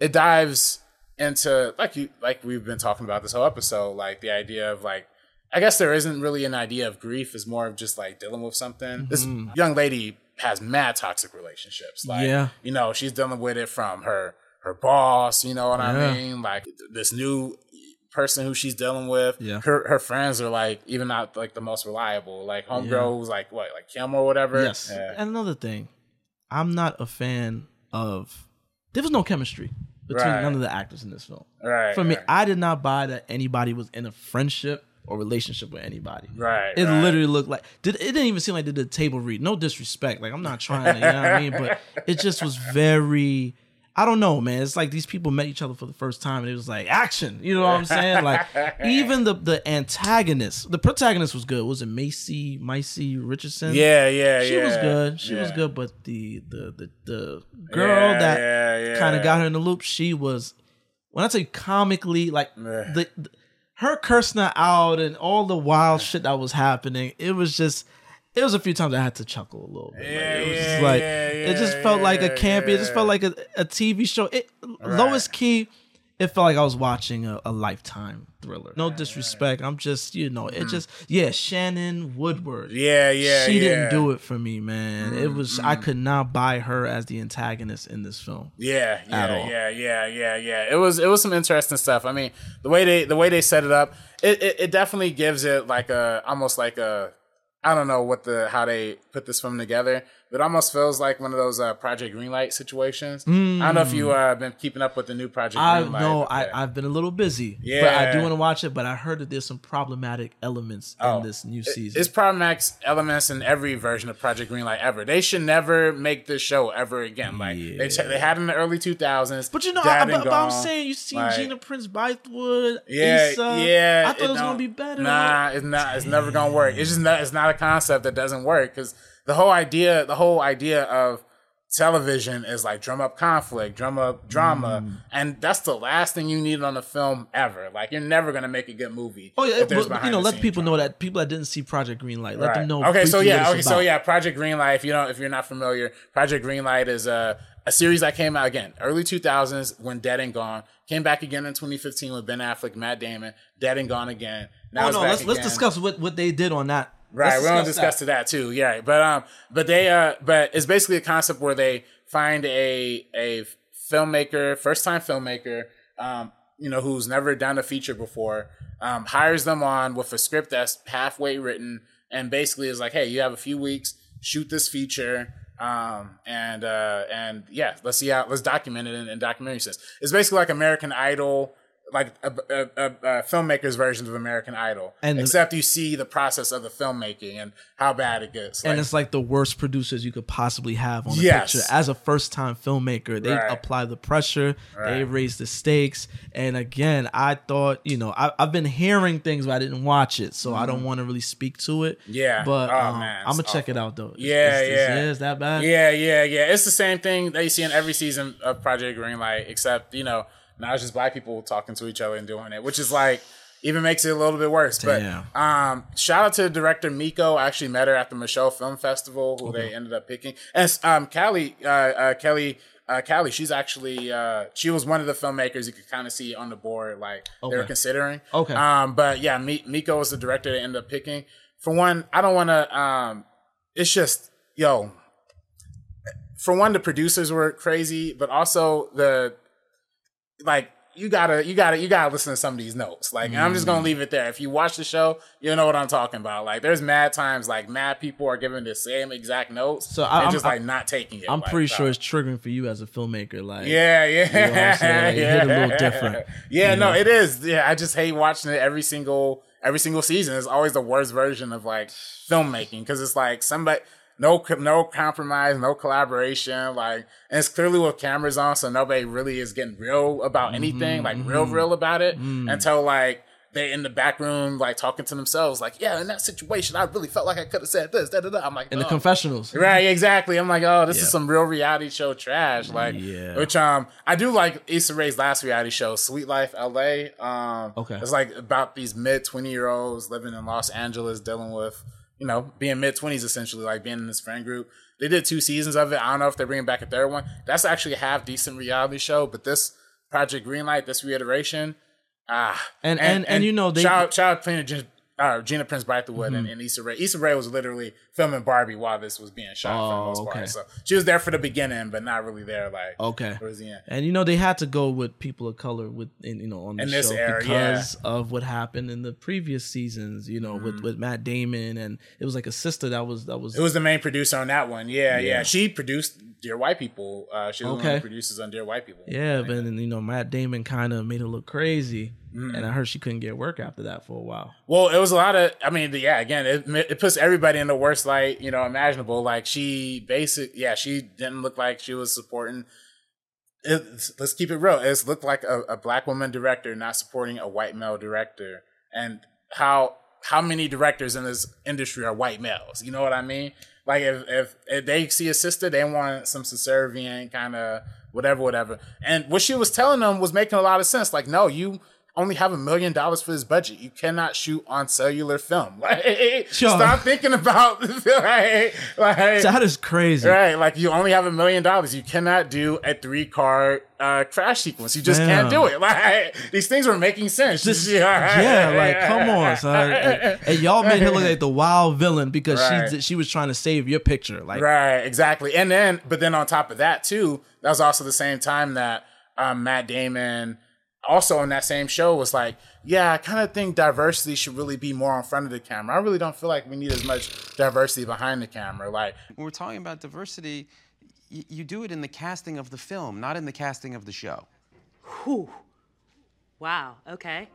it, dives into like you like we've been talking about this whole episode, like the idea of like I guess there isn't really an idea of grief; is more of just like dealing with something. This mm-hmm. young lady has mad toxic relationships. Like, Yeah. you know, she's dealing with it from her her boss. You know what Yeah. I mean? Like this new person who she's dealing with. Yeah. Her her friends are like even not like the most reliable. Like homegirl Yeah. who's like what like Kim or whatever. Yes. And another thing, I'm not a fan of, there was no chemistry between Right. none of the actors in this film. Right. For me, right. I did not buy that anybody was in a friendship or relationship with anybody. Right, It right. literally looked like did it didn't even seem like they did a table read. No disrespect. Like I'm not trying to, you know what I mean? But it just was very I don't know, man. It's like these people met each other for the first time and it was like action. You know what I'm saying? Like *laughs* even the the antagonist, the protagonist was good. Was it Maisie Maisie Richardson? Yeah, yeah, She yeah. was good. She was good, but the the the, the girl Yeah, that yeah, yeah. kind of got her in the loop, she was when I say comically, like the, the her cursing her out and all the wild shit that was happening, it was just. It was a few times I had to chuckle a little bit. Like, it was yeah, just like yeah, it just yeah, felt like a yeah, campy. It just felt like a, a TV show. It lowest key. It felt like I was watching a, a lifetime thriller. No disrespect. I'm just you know it just yeah. Shannon Woodward. Mm-hmm. Yeah, yeah, She yeah. didn't do it for me, man. It was I could not buy her as the antagonist in this film. Yeah, at yeah, all. yeah, yeah, yeah, yeah. It was it was some interesting stuff. I mean, the way they the way they set it up, it, it, it definitely gives it like a almost like a I don't know what the how they put this film together, it almost feels like one of those uh, Project Greenlight situations. I don't know if you uh, been keeping up with the new Project. I Greenlight. know I, yeah. I've been a little busy, but I do want to watch it. But I heard that there's some problematic elements Oh. in this new season. It's problematic elements in every version of Project Greenlight ever. They should never make this show ever again. Like they Yeah. they had in the early 2000s. but you know, I, but, but I'm saying you seen Like- Gina Prince Bythewood, Yeah, Issa. yeah. I thought it, was gonna be better. Nah, it's not. It's never gonna work. It's just not. It's not a concept that doesn't work because the whole idea, the whole idea of television is like drum up conflict, drum up drama, Mm. and that's the last thing you need on a film ever. Like you're never gonna make a good movie. Oh yeah, but, you know, let people drama. know that people that didn't see Project Greenlight, let Right. them know. Okay, so yeah, okay, it's so yeah, Project Greenlight. If you don't, if you're not familiar, Project Greenlight is a a series that came out again early 2000s when Dead and Gone came back again in 2015 with Ben Affleck, Matt Damon, Dead and Gone again. Now Oh no, let's let's discuss what what they did on that. Right, we're gonna discuss discuss to that too. Yeah, but um, but they uh, but it's basically a concept where they find a a filmmaker, first time filmmaker, um, you know, who's never done a feature before, um, hires them on with a script that's halfway written, and basically is like, hey, you have a few weeks, shoot this feature. Um and uh and yeah, let's see how let's document it in, in documentary sense. It's basically like American Idol, like a, a, a, a filmmaker's version of American Idol, And except you see the process of the filmmaking and how bad it gets. and it's like the worst producers you could possibly have on a Yes. picture. As a first time filmmaker, they Right. apply the pressure, right. they raise the stakes. And again, I thought, you know, I, I've been hearing things, but I didn't watch it, so I don't want to really speak to it. Mm-hmm. Yeah. But Oh, um, man, I'm gonna check it out though. Is- Yeah, is- yeah. Is that bad? yeah, yeah, yeah. It's the same thing that you see in every season of Project Greenlight, except you know now it's just black people talking to each other and doing it, which is like even makes it a little bit worse. Damn. But um, shout out to the director Meko. I actually met her at the Michelle Film Festival, who they ended up picking. And um, Callie, uh, uh, Kelley. Uh, Callie, she's actually uh, she was one of the filmmakers you could kind of see on the board, like they were considering. Okay. Um, but yeah, Mi- Meko was the director they ended up picking. For one, I don't want to. Um, it's just yo. For one, the producers were crazy, but also the like you gotta you gotta you gotta listen to some of these notes. Like and I'm just Mm. gonna leave it there. If you watch the show, you'll know what I'm talking about. Like there's mad times like mad people are giving the same exact notes, So so I'm- just I'm- like not taking it. I'm Like, pretty sure it's triggering for you as a filmmaker. Like, Yeah, yeah, know I'm saying? Like, it hit a little different, *laughs* Yeah, you no, know? it is. Yeah, I just hate watching it every single every single season. It's always the worst version of like filmmaking because it's like somebody no no compromise, no collaboration. Like, and it's clearly with cameras on, so nobody really is getting real about anything, like real, real about it until like. They in the back room, like talking to themselves, like, "Yeah, in that situation, I really felt like I could have said this." Da, da, da. I'm like, in the "No." confessionals. Right, exactly. I'm like, oh, this Yeah. is some real reality show trash. Like, Yeah. which um, I do like Issa Rae's last reality show, Sweet Life LA. Um, Okay. it's like about these mid twenty year olds living in Los Angeles, dealing with you know being mid twenties essentially, like being in this friend group. They did two seasons of it. I don't know if they're bringing back a third one. That's actually a half decent reality show, but this Project Greenlight, this reiteration, ah, And- and- and, you know, they- shout out, shout out to Gina, uh, Gina Prince Bythewood Mm-hmm. and, and Issa Rae. Issa Rae was literally filming Barbie while this was being shot for the Oh, most okay. part. So she was there for the beginning, but not really there like Okay. towards the end. And you know they had to go with people of color with in, you know on the show era, yeah. because of what happened in the previous seasons. You know with with Matt Damon and it was like a sister that was that was It was the main producer on that one. Yeah, yeah. Yeah. She produced Dear White People. Uh, she was one of the producers on Dear White People. yeah, but then you know Matt Damon kind of made it look crazy, Mm. and I heard she couldn't get work after that for a while. Well, it was a lot of. I mean, yeah. Again, it it puts everybody in the worst light you know imaginable. Like she basic, yeah. She didn't look like she was supporting. It, let's keep it real. It's looked like a, a black woman director not supporting a white male director, and how how many directors in this industry are white males? You know what I mean? Like if if, if they see a sister, they want some subservient kind of whatever, whatever. And what she was telling them was making a lot of sense. Like, no, you only have a million dollars for this budget. You cannot shoot on cellular film. *laughs* Like, Sure. stop thinking about *laughs* like, like That is crazy. Right, like you only have a million dollars. You cannot do a three car uh, crash sequence. You just can't do it. *laughs* Like these things are making sense. This- yeah, yeah, like come on, son. And, and y'all made her look like the wild villain because Right. she she was trying to save your picture. Like, Right, exactly. And then, but then on top of that too, that was also the same time that um, Matt Damon, also on that same show, was like, "Yeah, I kind of think diversity should really be more in front of the camera. I really don't feel like we need as much diversity behind the camera. Like, When we're talking about diversity, y- you do it in the casting of the film, not in the casting of the show. Whew. Wow. Okay.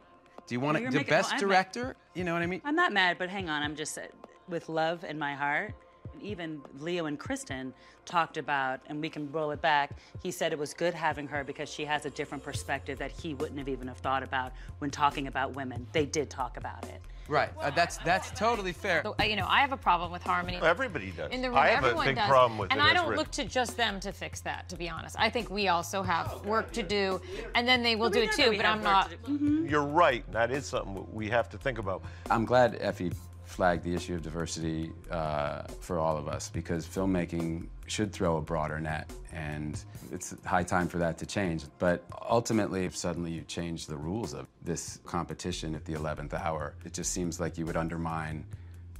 Do you want Well, to, you're the making- oh, best I'm- director? You know what I mean? I'm not mad, but hang on. I'm just uh, with love in my heart. Even Leo and Kristen talked about, and we can roll it back. He said it was good having her because she has a different perspective that he wouldn't have even have thought about when talking about women. They did talk about it. Right. Uh, that's that's totally fair. So, uh, you know, I have a problem with harmony. Everybody does. In the room, I have everyone a big does. problem with and it. I don't written. look to just them to fix that, to be honest. I think we also have work to do, and then they will do it too. But I'm not. to do. You're right. That is something we have to think about. I'm glad Effie flagged the issue of diversity uh, for all of us because filmmaking should throw a broader net, and it's high time for that to change. But ultimately, if suddenly you change the rules of this competition at the 11th hour, it just seems like you would undermine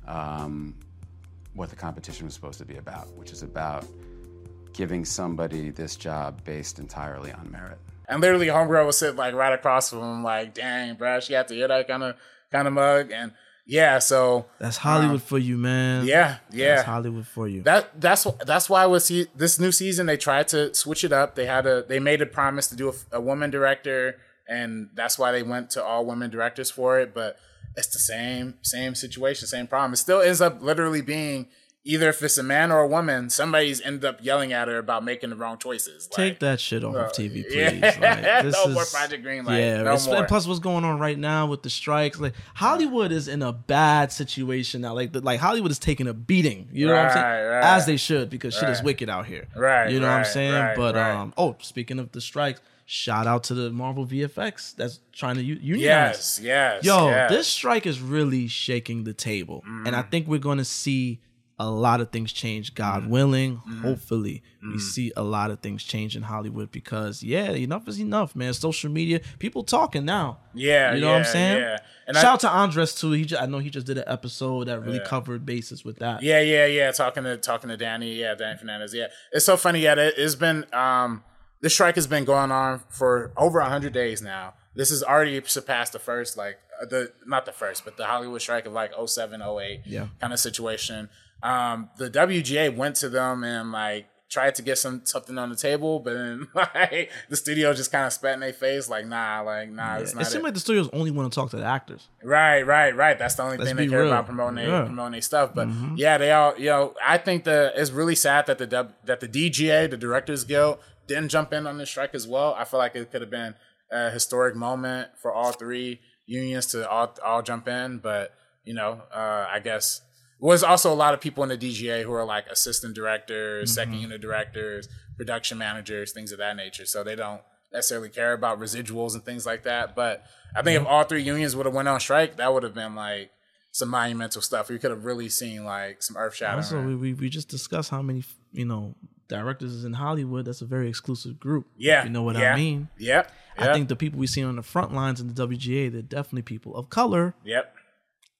um, what the competition was supposed to be about, which is about giving somebody this job based entirely on merit. and literally, homegirl was sitting like right across from him, like, "Dang, bro, she had to hear that kind of kind of mug." And yeah, so that's Hollywood um, for you, man. yeah, yeah, That's Hollywood for you. That that's that's why with se- this new season they tried to switch it up. They had a they made a promise to do a, a woman director, and that's why they went to all women directors for it. But it's the same same situation, same problem. It still ends up literally being either if it's a man or a woman, somebody's ended up yelling at her about making the wrong choices. Take Like, that shit off of TV, please. yeah. *laughs* Like, this No more is- Project Greenlight. Yeah, No more. and plus what's going on right now with the strikes. Like Hollywood is in a bad situation now. Like the, like Hollywood is taking a beating. You know what I'm saying? Right, right. As they should because shit is wicked out here. Right, You know what I'm saying? right, but right. um, oh, speaking of the strikes, shout out to the Marvel VFX that's trying to unionize. Yes, yes. Yo, yes. this strike is really shaking the table. And I think we're going to see a lot of things change, God willing. Hopefully, we see a lot of things change in Hollywood because, yeah, enough is enough, man. Social media, people talking now. Yeah, You know what I'm saying? yeah. And Shout I- out to Andres, too. He just, I know he just did an episode that really covered bases with that. Yeah, yeah, yeah. Talking to talking to Danny, yeah, Danny Fernandez. Yeah, it's so funny. Yeah, it, it's been um, the strike has been going on for over hundred days now. This has already surpassed the first, like uh, the not the first, but the Hollywood strike of like 07, 08 Yeah. kind of situation. Um, the WGA went to them and like tried to get some something on the table, but then *laughs* like the studio just kind of spat in their face, like nah, like nah, it's It seemed it. like the studios only want to talk to the actors. Right, right, right. That's the only Let's thing they care real. about promoting their, Yeah. Mm-hmm. promoting their stuff. But yeah, they all you know. I think the it's really sad that the W- that the DGA, the Directors Guild, didn't jump in on the strike as well. I feel like it could have been a historic moment for all three unions to all all jump in. But you know, uh, I guess was also a lot of people in the DGA who are like assistant directors, second Mm-hmm. unit directors, production managers, things of that nature. So they don't necessarily care about residuals and things like that. But I think if all three unions would have went on strike, that would have been like some monumental stuff. We could have really seen like some earth Also, shattering. we, we, we just discussed how many, you know, directors is in Hollywood. That's a very exclusive group. Yeah, You know what yeah, I mean? Yep. I think the people we see on the front lines in the WGA, they're definitely people of color. Yep.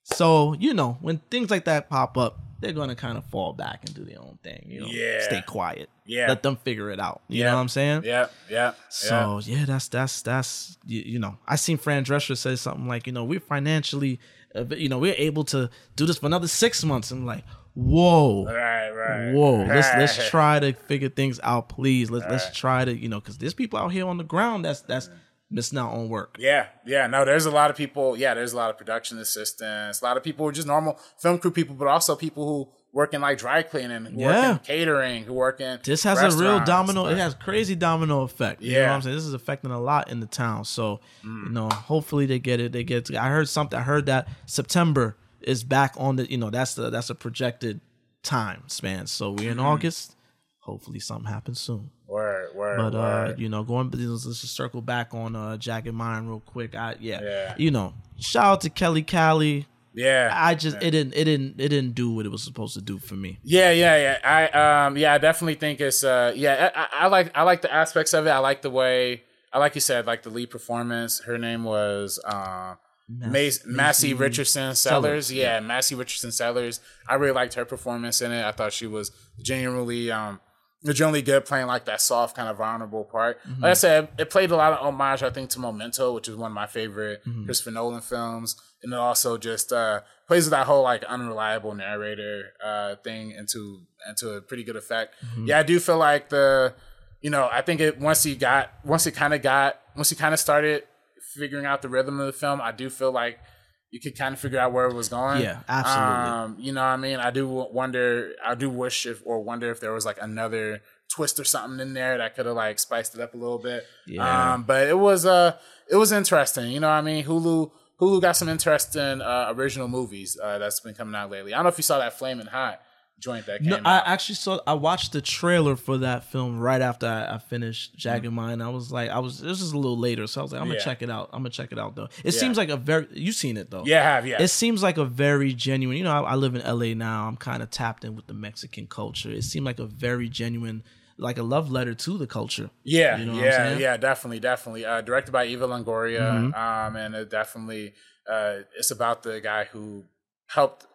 So, you know, when things like that pop up, they're going to kind of fall back and do their own thing. You know, Yeah. stay quiet. Yeah. Let them figure it out. You Yep. know what I'm saying? Yeah, yeah. So yeah, that's that's that's you, you know I seen Fran Drescher say something like you know we're financially uh, you know we're able to do this for another six months and like whoa Right. Right. whoa let's let's *laughs* try to figure things out please let's let's try to you know because there's people out here on the ground that's that's missing out on work Yeah, yeah, no, there's a lot of people. Yeah, there's a lot of production assistants, a lot of people who are just normal film crew people, but also people who work in like dry cleaning, who work Yeah. in catering, who work in this has a real domino but- it has crazy domino effect you know Yeah. what i'm saying this is affecting a lot in the town so mm. you know hopefully they get it they get i heard something i heard that september is back on the you know that's the that's a projected time span so we're in mm-hmm. august hopefully something happens soon. Word, word, But uh, you know, going let's just circle back on uh Jagged Mind real quick. I yeah, Yeah. you know, shout out to Kelley Kali. Yeah, I just it didn't it didn't it didn't do what it was supposed to do for me. Yeah, yeah, yeah. I um yeah, I definitely think it's uh yeah, I, I, like I like the aspects of it. I like the way I like you said, like the lead performance. Her name was uh Mace, Maisie Richardson Sellers. Sellers, Yeah, Maisie Richardson Sellers. I really liked her performance in it. I thought she was genuinely um genuinely good playing like that soft kind of vulnerable part. Mm-hmm. Like I said, it played a lot of homage, I think, to Memento, which is one of my favorite Mm-hmm. Christopher Nolan films. And it also just uh plays with that whole like unreliable narrator uh thing into into a pretty good effect. Mm-hmm. Yeah, I do feel like the you know, I think it once he got once he kind of got once he kind of started figuring out the rhythm of the film, I do feel like you could kind of figure out where it was going. Yeah, absolutely. Um, you know what I mean? I do wonder, I do wish if, or wonder if there was like another twist or something in there that could have like spiced it up a little bit. Yeah. Um, but it was, uh, it was interesting. You know what I mean? Hulu, Hulu got some interesting, uh, original movies, uh, that's been coming out lately. I don't know if you saw that Flaming Hot joint that came No, out. I actually saw. I watched the trailer for that film right after I, I finished Jagged Mind. I was like, I was. This is a little later, so I was like, I'm gonna Yeah. check it out. I'm gonna check it out though. It Yeah. seems like a very. You've seen it though? Yeah, I have, yeah. It seems like a very genuine. You know, I, I live in LA now. I'm kind of tapped in with the Mexican culture. It seemed like a very genuine, like a love letter to the culture. Yeah, You know yeah, yeah, definitely, definitely. Uh, directed by Eva Longoria, Mhm. um, and it definitely uh, it's about the guy who helped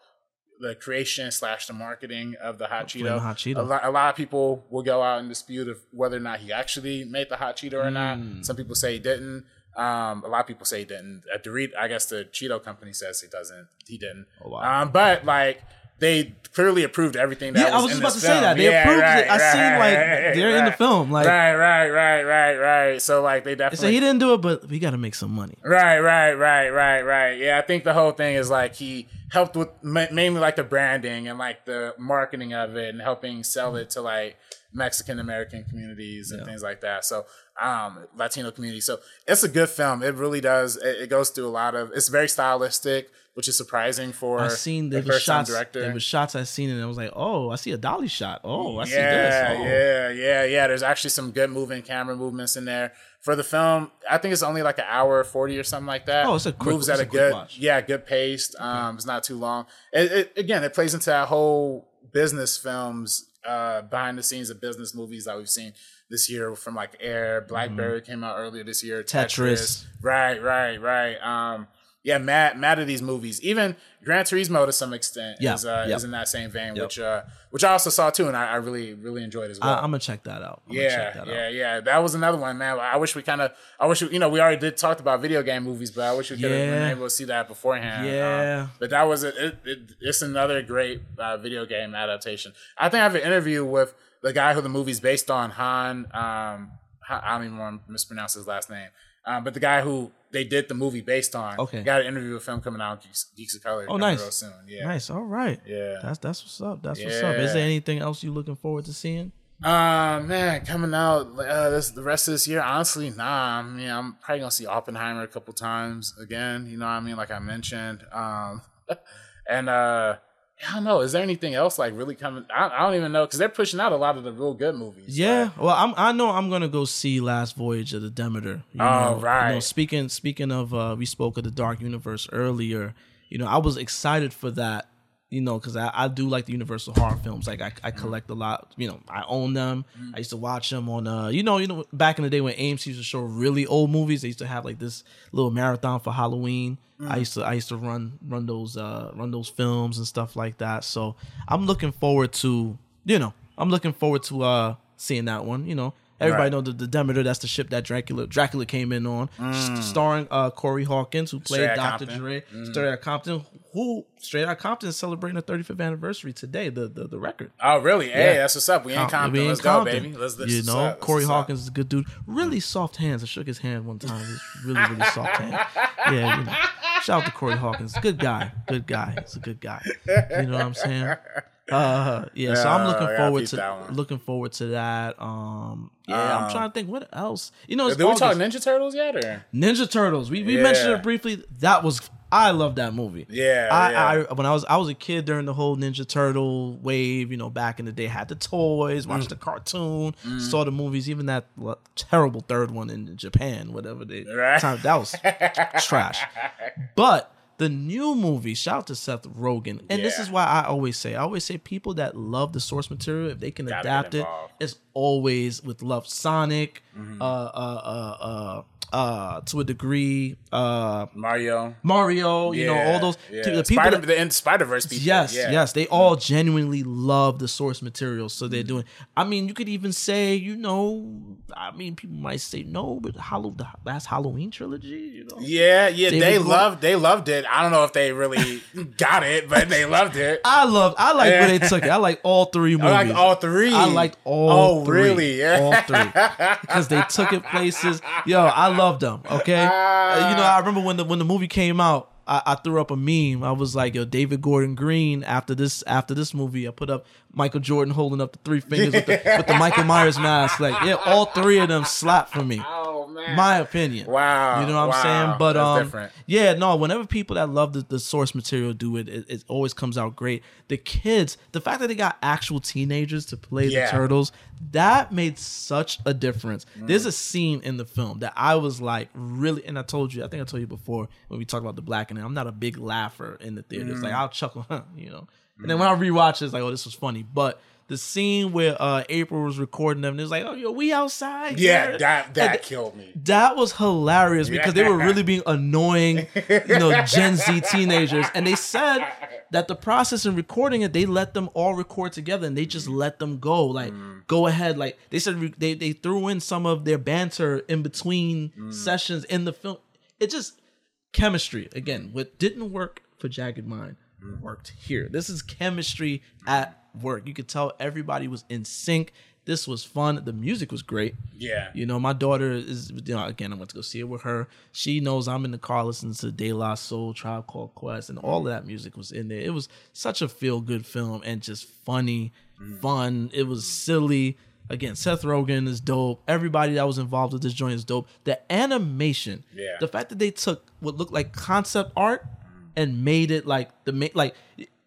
the creation slash the marketing of the hot Cheeto. Hot Cheeto. A, lot, a lot of people will go out and dispute of whether or not he actually made the hot Cheeto or Mm. not. Some people say he didn't. Um, a lot of people say he didn't. Uh, Dorit, I guess the Cheeto company says he doesn't. He didn't. Oh, wow. Um, but like they clearly approved everything. That Yeah, I was just about to say that. They Yeah, approved it. right, I seen, like, right, they're in the film, like- right, right, right, right, right. So like they They definitely So he didn't do it, but we got to make some money. Right, right, right, right, right. Yeah, I think the whole thing is like he helped with mainly like the branding and like the marketing of it and helping sell it to like Mexican American communities and Yeah. things like that. So, um, Latino community. So it's a good film. It really does. It, it goes through a lot of. It's very stylistic, which is surprising for I seen there a was first-time shots. director. There was shots I seen, and I was like, "Oh, I see a dolly shot. Oh, I see yeah, this. Oh. Yeah, yeah, yeah. There's actually some good moving camera movements in there. For the film, I think it's only like an hour forty or something like that. Oh, it's a quick- moves at a a, good, watch. yeah, good pace. Um, it's not too long. It, it, again, it plays into that whole business films, uh, behind the scenes of business movies that we've seen this year from like Air, Blackberry came out earlier this year, Mm-hmm. Tetris. right, right, right. Um, yeah, mad, mad at these movies. Even Gran Turismo to some extent Yeah, is uh, yep. is in that same vein, Yep. which uh, which I also saw too, and I, I really really enjoyed as well. I, I'm gonna check that out. I'm yeah, check that yeah, out. yeah. That was another one, man. I wish we kind of, I wish we, you know, we already did talked about video game movies, but I wish we could have Yeah. been able to see that beforehand. Yeah. Um, but that was a, it, it. It's another great uh, video game adaptation. I think I have an interview with the guy who the movie's based on, Han. Um, Han- I don't even want to mispronounce his last name. Um, but the guy who they did the movie based on, Okay. got an interview with him coming out Geeks, Geeks of Color. Oh, nice. real soon. Yeah, Nice. All right. Yeah. That's that's what's up. That's what's up. Is there anything else you looking forward to seeing? Uh man, coming out uh, this the rest of this year. Honestly, nah. I mean, I'm probably gonna see Oppenheimer a couple times again. You know what I mean? Like I mentioned. Um, *laughs* and uh, I don't know. Is there anything else like really coming? I, I don't even know because they're pushing out a lot of the real good movies. Yeah. Well, I'm. I know I'm gonna go see Last Voyage of the Demeter. You Oh, know, right. You know, speaking speaking of, uh, we spoke of the Dark Universe earlier. You know, I was excited for that. You know, because I, I do like the Universal horror films. Like I, I collect a lot. You know, I own them. I used to watch them on. Uh, you know, you know, back in the day when AMC used to show really old movies, they used to have like this little marathon for Halloween. I used to I used to run run those uh run those films and stuff like that. So I'm looking forward to you know I'm looking forward to uh seeing that one. You know everybody Right. know the, the Demeter. That's the ship that Dracula Dracula came in on, Mm. starring uh Corey Hawkins who played Doctor. Dre. Mm. Straight Outta Compton, who Straight Outta Compton is celebrating the 35th anniversary today. The the, the record. Oh really? Hey, Yeah. that's what's up. We ain't Compton. we Let's ain't go, Compton. baby. Let's, let's you know. Corey what's up. Hawkins is a good dude. Really soft hands. I shook his hand one time. He's really, really soft hand. Yeah, you know. Shout out to Corey Hawkins. Good guy. Good guy. He's a good guy. You know what I'm saying? Uh yeah, so I'm looking gotta forward to looking forward to that. Um yeah, I'm Um, trying to think what else. You know, Did we talk Ninja Turtles yet? Or Ninja Turtles. We we Yeah. mentioned it briefly. That was I love that movie. Yeah, I, yeah. I when I was I was a kid during the whole Ninja Turtle wave. You know, back in the day, had the toys, watched Mm. the cartoon, saw the movies. Even that terrible third one in Japan, whatever they Right. time that was *laughs* trash. But the new movie, shout out to Seth Rogen, and this is why I always say, I always say, people that love the source material, if they can Gotta adapt it, it's always with love. Sonic, Mm-hmm. uh, uh, uh, uh, uh, to a degree, uh, Mario. Mario, you know, all those yeah. the people Spider, that- the Spider Verse people. Yes, yeah. yes, they all genuinely love the source material, so they're doing. I mean, you could even say, you know, I mean, people might say no, but Hallow, the last Halloween trilogy, you know, Yeah, yeah, David they Gordon- loved they loved it. I don't know if they really *laughs* got it, but they loved it. I love, I like where they took it. I like all three movies. *laughs* I like all three. I liked all. Oh, three. really? Yeah. all three *laughs* because they took it places. Yo, I loved them. Okay, Uh, you know, I remember when the when the movie came out. I, I threw up a meme. I was like, "Yo, David Gordon Green." After this, after this movie, I put up Michael Jordan holding up the three *laughs* fingers with, the, with the Michael Myers mask. Like, yeah, all three of them slapped for me. Oh man. My opinion. Wow. You know what I'm saying? But That's um, different. yeah, no. Whenever people that love the, the source material do it, it, it always comes out great. The kids, the fact that they got actual teenagers to play Yeah. the turtles, that made such a difference. Mm. There's a scene in the film that I was like really, and I told you, I think I told you before when we talked about the blackening. I'm not a big laugher in the theaters. Mm. Like I'll chuckle, huh, *laughs* you know. And then when I rewatch it, it's like, oh, this was funny. But the scene where uh April was recording them, and it was like, oh, yo, we outside. Yeah, girl." that that th- killed me. that was hilarious because they were really being annoying, you know, Gen Z *laughs* teenagers. And they said that the process in recording it, they let them all record together and they just let them go. Like, go ahead. Like they said, re- they they threw in some of their banter in between sessions in the film. It just chemistry again. What didn't work for Jagged Mind worked here. This is chemistry at work. You could tell everybody was in sync. This was fun. The music was great. Yeah. You know, my daughter is, you know, again, I went to go see it with her. She knows I'm in the car listening to De La Soul, Tribe Called Quest, and all of that music was in there. It was such a feel good film and just funny, mm. fun. It was silly. Again, Seth Rogen is dope. Everybody that was involved with this joint is dope. The animation, Yeah. the fact that they took what looked like concept art and made it like the ma- like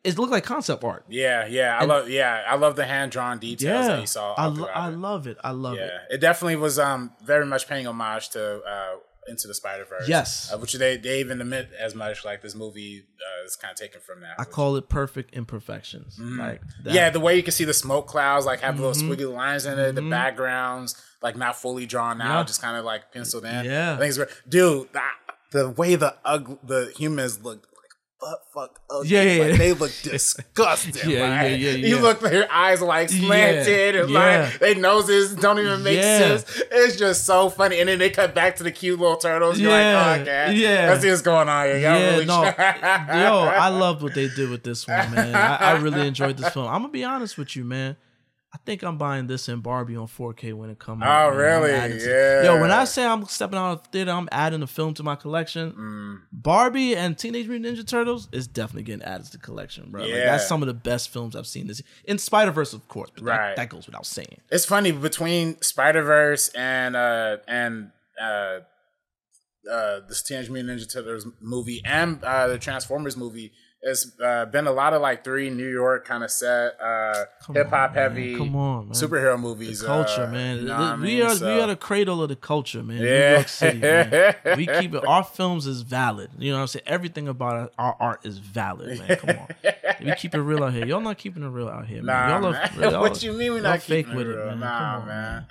it looked like concept art. Yeah, yeah, I And- love. Yeah, I love the hand drawn details that Yeah, you saw. I, lo- I love it. I love it. yeah, it. it definitely was um very much paying homage to uh Into the Spider Verse. Yes. uh, which they they even admit as much like this movie uh, is kind of taken from that. I call it perfect imperfections. Like that. yeah, the way you can see the smoke clouds like have little Mhm. squiggly lines in it, the Mhm. backgrounds like not fully drawn out, Yeah. just kind of like penciled in. Yeah. I think it's great. Dude, that, the way the ugly the humans look butt fuck ugly. Yeah, yeah, like, yeah. they look *laughs* disgusting. Yeah, like, yeah, yeah, You look their eyes are like slanted Yeah, and yeah. like their noses don't even make Yeah. sense. It's just so funny. And then they cut back to the cute little turtles. You're Yeah, like, oh, okay. yeah. Let's see what's going on here. Y'all yeah, really no, yo, I *laughs* loved what they did with this one, man. I, I really enjoyed this film. I'm gonna be honest with you, man. I think I'm buying this and Barbie on 4K when it comes out. Oh, really? Yeah. Yo, when I say I'm stepping out of the theater, I'm adding a film to my collection. Mm. Barbie and Teenage Mutant Ninja Turtles is definitely getting added to the collection, bro. Like, that's some of the best films I've seen this in Spider Verse, of course. But that- Right. that, goes without saying. It's funny between Spider Verse and uh and uh uh this Teenage Mutant Ninja Turtles movie and uh the Transformers movie. It's uh, been a lot of like three New York kind of set, uh, hip hop heavy, Come on, man. superhero movies. The culture, uh, man. you know we are So- we are the cradle of the culture, man. New Yeah. York City, man. we *laughs* keep it. Our films is valid. You know what I'm saying? Everything about our art is valid, man. Come on, we keep it real out here. Y'all not keeping it real out here, man. Nah, y'all man. are, y'all *laughs* what you mean we're y'all not fake keeping with it it, real? man? Nah, Come on, man.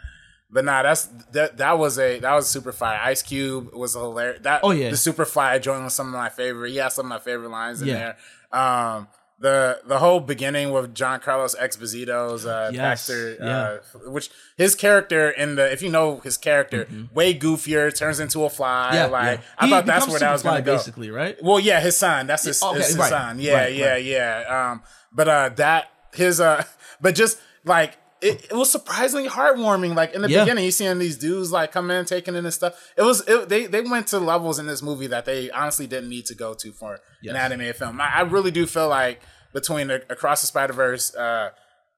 But nah, that's that. That was a that was super fire. Ice Cube was hilarious. That Oh, yeah. the super fire joint was some of my favorite. Yeah, some of my favorite lines in Yeah. there. Um, the the whole beginning with Giancarlo Esposito's uh, Yes, Baxter, yeah. uh, which his character in the if you know his character, way goofier, turns into a fly. Mm-hmm. Yeah, like yeah. I He thought that's where that was going to go. basically, right? Well, yeah, his son. That's his, okay, his, his right, son. Yeah, right, yeah, right. yeah. Um, but uh, that his uh, *laughs* but just like it, it was surprisingly heartwarming. Like in the Yeah. beginning, you seeing these dudes like come in, taking in and stuff. It was it, they they went to levels in this movie that they honestly didn't need to go to for Yes. an animated film. I, I really do feel like between the, across the Spider Verse. Uh,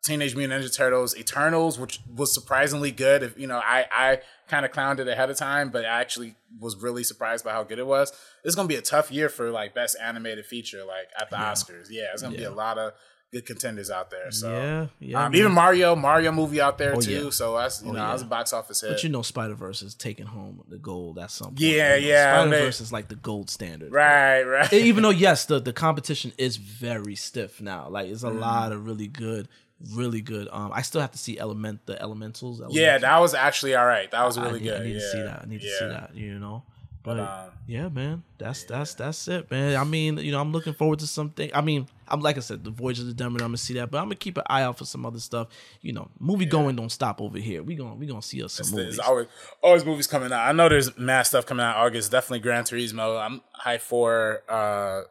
Teenage Mutant Ninja Turtles Eternals, which was surprisingly good. If you know, I I kind of clowned it ahead of time, but I actually was really surprised by how good it was. It's gonna be a tough year for like best animated feature, like at the Oscars. Yeah, it's gonna be a lot of good contenders out there. So Yeah, yeah, um, even Mario, Mario movie out there Oh, too. yeah. So that's you Oh, know, yeah. that was a box office hit. But you know, Spider Verse is taking home the gold at some point. Yeah, you know? yeah, Spider Verse is like the gold standard. Right, right. Even though yes, the the competition is very stiff now. Like it's a Mhm. lot of really good, really good. Um, I still have to see Element the Elementals. yeah, that was actually all right. That was I really need- good. I need yeah. to see that. I need to see that. You know, But, but, um, yeah, man, that's that's that's it, man. I mean, you know, I'm looking forward to something. I mean, I'm like I said, the Voyage of the Demeter. I'm gonna see that, but I'm gonna keep an eye out for some other stuff. You know, movie going don't stop over here. We gonna we gonna see us some movies. There's always always movies coming out. I know there's mad stuff coming out August. Definitely Gran Turismo. I'm high for uh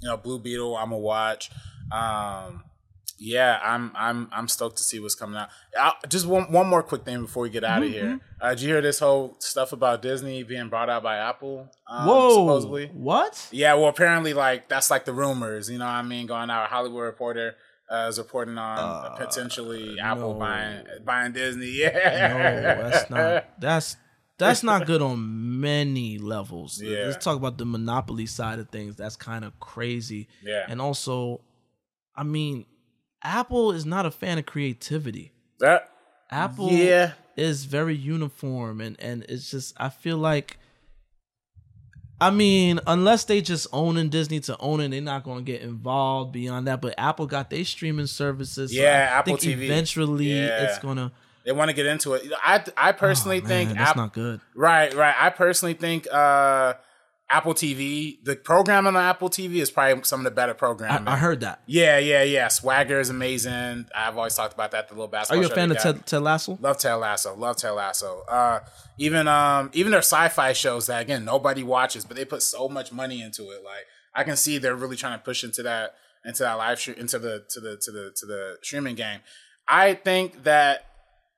you know Blue Beetle. I'm gonna watch. Um yeah, I'm I'm I'm stoked to see what's coming out. i just one one more quick thing before we get out of Mhm, here. Uh, did you hear this whole stuff about Disney being bought out by Apple? Um, Whoa, supposedly. what? Yeah, well, apparently, like that's like the rumors. You know, what I mean, going out. Hollywood Reporter uh, is reporting on potentially Apple no. buying buying Disney. Yeah, *laughs* no, that's not. That's that's not good on many levels. *laughs* Yeah. Let's talk about the monopoly side of things. That's kind of crazy. Yeah. And also, I mean, Apple is not a fan of creativity. That Apple Yeah. is very uniform and and it's just I feel like I mean, unless they just owning Disney to own it, they're not going to get involved beyond that. But Apple got their streaming services. so Yeah, I Apple think TV. Eventually, Yeah. it's gonna. They want to get into it. I I personally Oh, think that's App- not good. Right, right. I personally think uh, Apple TV, the program on Apple TV is probably some of the better programming. I heard that. Yeah, yeah, yeah. Swagger is amazing. I've always talked about that. The little basketball. Are you a fan of. Ted, Ted Lasso? Love Ted Lasso. Love Ted Lasso. Uh, even um, even their sci-fi shows that again nobody watches, but they put so much money into it. Like I can see they're really trying to push into that into that live stream into the to the to the to the streaming game. I think that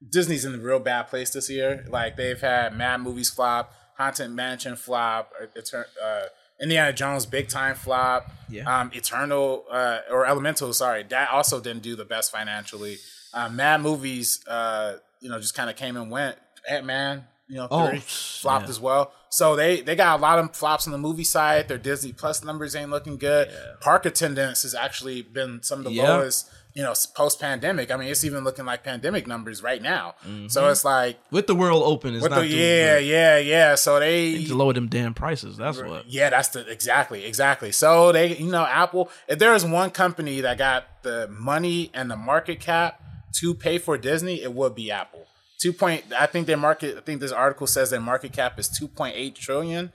Disney's in a real bad place this year. Like they've had Mad Movies flop, Haunted Mansion flop, uh, uh, Indiana Jones big time flop. Yeah. Um, Eternal uh, or Elemental, sorry, that also didn't do the best financially. Uh, Mad Movies, uh, you know, just kind of came and went. Ant Man, you know, Oh, three, flopped yeah. as well. So they they got a lot of flops on the movie side. Their Disney Plus numbers ain't looking good. Park attendance has actually been some of the Yeah. lowest. You know, post pandemic. I mean, it's even looking like pandemic numbers right now. So Mhm. it's like With the world open, it's not the doing yeah, yeah, yeah. So They to lower them damn prices. That's what. yeah, that's the exactly, exactly. So they, you know, Apple. If there is one company that got the money and the market cap to pay for Disney, it would be Apple. Two point. I think their market. I think this article says their market cap is two point eight trillion,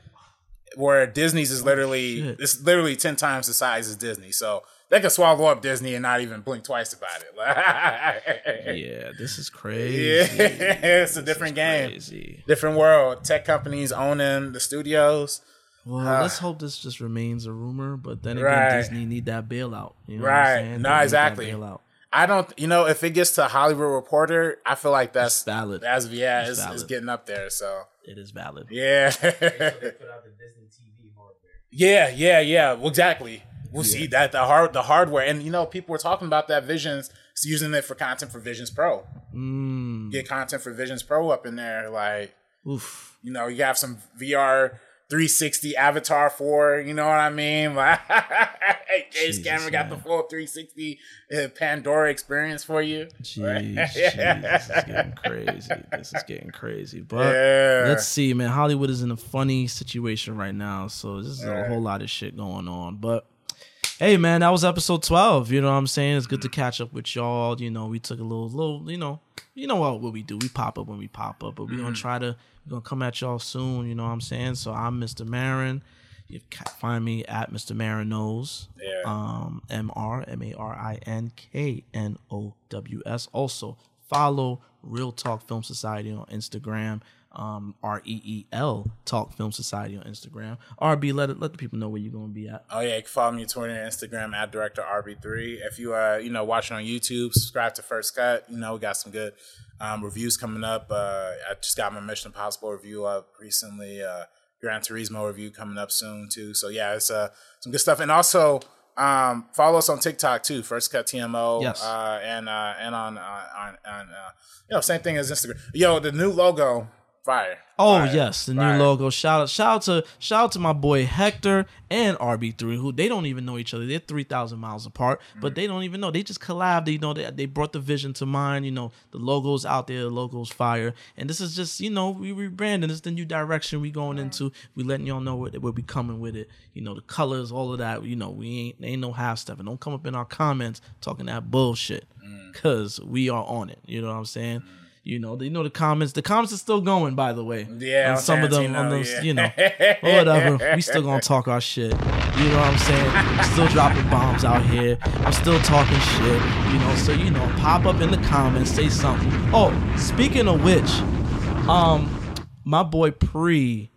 where Disney's is literally shit. it's literally ten times the size as Disney. So they could swallow up Disney and not even blink twice about it. *laughs* Yeah, this is crazy. Yeah, *laughs* it's a different game, crazy. different world. Tech companies owning the studios. Well, Ah. let's hope this just remains a rumor. But then again, Right. Disney need that bailout. You know what I'm right. They No, need that exactly. bailout. I don't, you know, if it gets to Hollywood Reporter, I feel like that's valid. That's yeah, It's it's, it's getting up there. So It is valid. yeah, *laughs* yeah, yeah, yeah. Well, exactly. We'll see that the hard the hardware, and you know, people were talking about that Visions using it for content for Visions Pro. Mm. Get content for Visions Pro up in there, like Oof. you know, you have some VR 360 Avatar 4, you know what I mean? *laughs* Like, James Cameron got the full 360 uh, Pandora experience for you. Jeez, *laughs* jeez, this is getting crazy. This is getting crazy. But Yeah. let's see, man. Hollywood is in a funny situation right now, so this is a whole lot of shit going on. But hey, man, that was episode twelve. You know what I'm saying? It's good to catch up with y'all. You know, we took a little, little, you know, you know what what we do. We pop up when we pop up, but we're gonna Mhm. try to we're gonna come at y'all soon. You know what I'm saying? So I'm Mr. Marin. You can find me at Mr. Marin knows. Yeah. Um, M R M A R I N K N O W S. Also follow ReelTalk Film Society on Instagram. Um, R E E L Talk Film Society on Instagram. RB, let it, let the people know where you're gonna be at. Oh yeah, you can follow me on Twitter and Instagram at director RB3. If you are you know watching on YouTube, subscribe to First Cut. You know we got some good um, reviews coming up. Uh, I just got my Mission Impossible review up recently. Uh, Gran Turismo review coming up soon too. So yeah, it's uh some good stuff. And also um, follow us on TikTok too. First Cut TMO. Yes. Uh, and uh, and on uh, on on uh, you know same thing as Instagram. Yo, the new logo, fire. Oh Fire. yes, the Fire. new logo. Shout out, shout out to shout out to my boy Hector and RB3, who they don't even know each other. They're three thousand miles apart, Mm. but they don't even know. They just collabed. You know, they they brought the vision to mind. You know, the logo's out there. The logo's fire, and this is just you know we rebranding. This is the new direction we going into. We letting y'all know where, where we coming with it. You know, the colors, all of that. You know, we ain't ain't no half stuff. And Don't come up in our comments talking that bullshit, Mm. cause we are on it. You know what I'm saying? You know, you know the comments. The comments are still going, by the way. Yeah, on on some of them, on those, yeah. you know, whatever. We still gonna talk our shit. You know what I'm saying? Still dropping bombs out here. I'm still talking shit. You know, so you know, pop up in the comments, say something. Oh, speaking of which, um, my boy Pre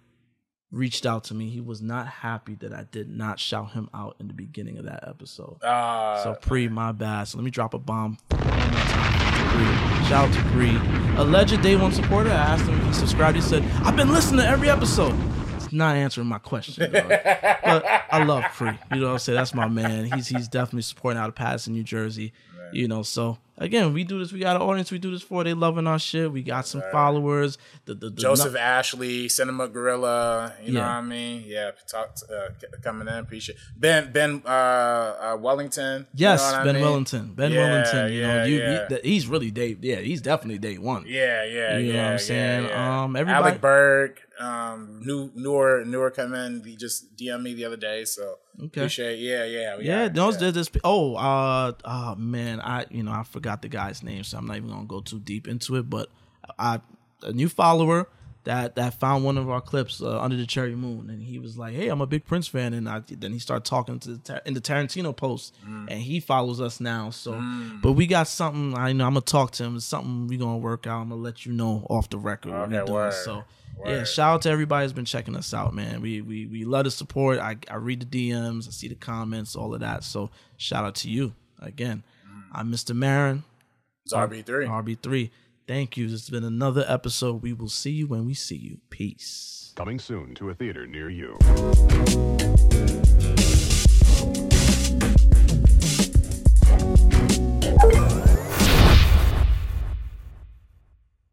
reached out to me. He was not happy that I did not shout him out in the beginning of that episode. Uh, So Pre, my bad. So let me drop a bomb one more time. for Pre. Shout out to Pre. Alleged day one supporter. I asked him if he subscribed. He said, I've been listening to every episode. It's not answering my question. dog. *laughs* but I love Pre. You know what I'm saying? That's my man. He's he's definitely supporting out of Paterson, New Jersey. You know, so again, we do this. We got an audience we do this for. They loving our shit. We got some followers. The, the, the Joseph Ashley, Cinema Gorilla. You know what I mean? Yeah, talk, uh, coming in. Appreciate Ben Ben uh, uh, Wellington. you Yes, know what I Ben mean? Wellington. Ben Yeah, Wellington. You know, yeah, you, yeah. He, he's really day. Yeah, he's definitely day one. Yeah, yeah, You know yeah. what I'm yeah, saying? yeah. Um, everybody- Alec Berg, um, new newer newer come in. He just DM me the other day, so Okay. appreciate. Yeah, yeah, Yeah, those there's this. Oh, uh, oh man, I you know I forgot the guy's name, so I'm not even gonna go too deep into it. But I a new follower that that found one of our clips uh, under the cherry moon, and he was like, "Hey, I'm a big Prince fan," and I then he started talking to the, in the Tarantino post, Mm. and he follows us now. So, but we got something. I know I'm gonna talk to him. It's something we gonna work out. I'm gonna let you know off the record. Okay, doing. Word, Yeah, shout out to everybody who's been checking us out, man. We we we love the support. I I read the DMs, I see the comments, all of that. So shout out to you again. Mm. I'm Mr. Marin. It's RB3. RB3. Thank you. This has been another episode. We will see you when we see you. Peace. Coming soon to a theater near you.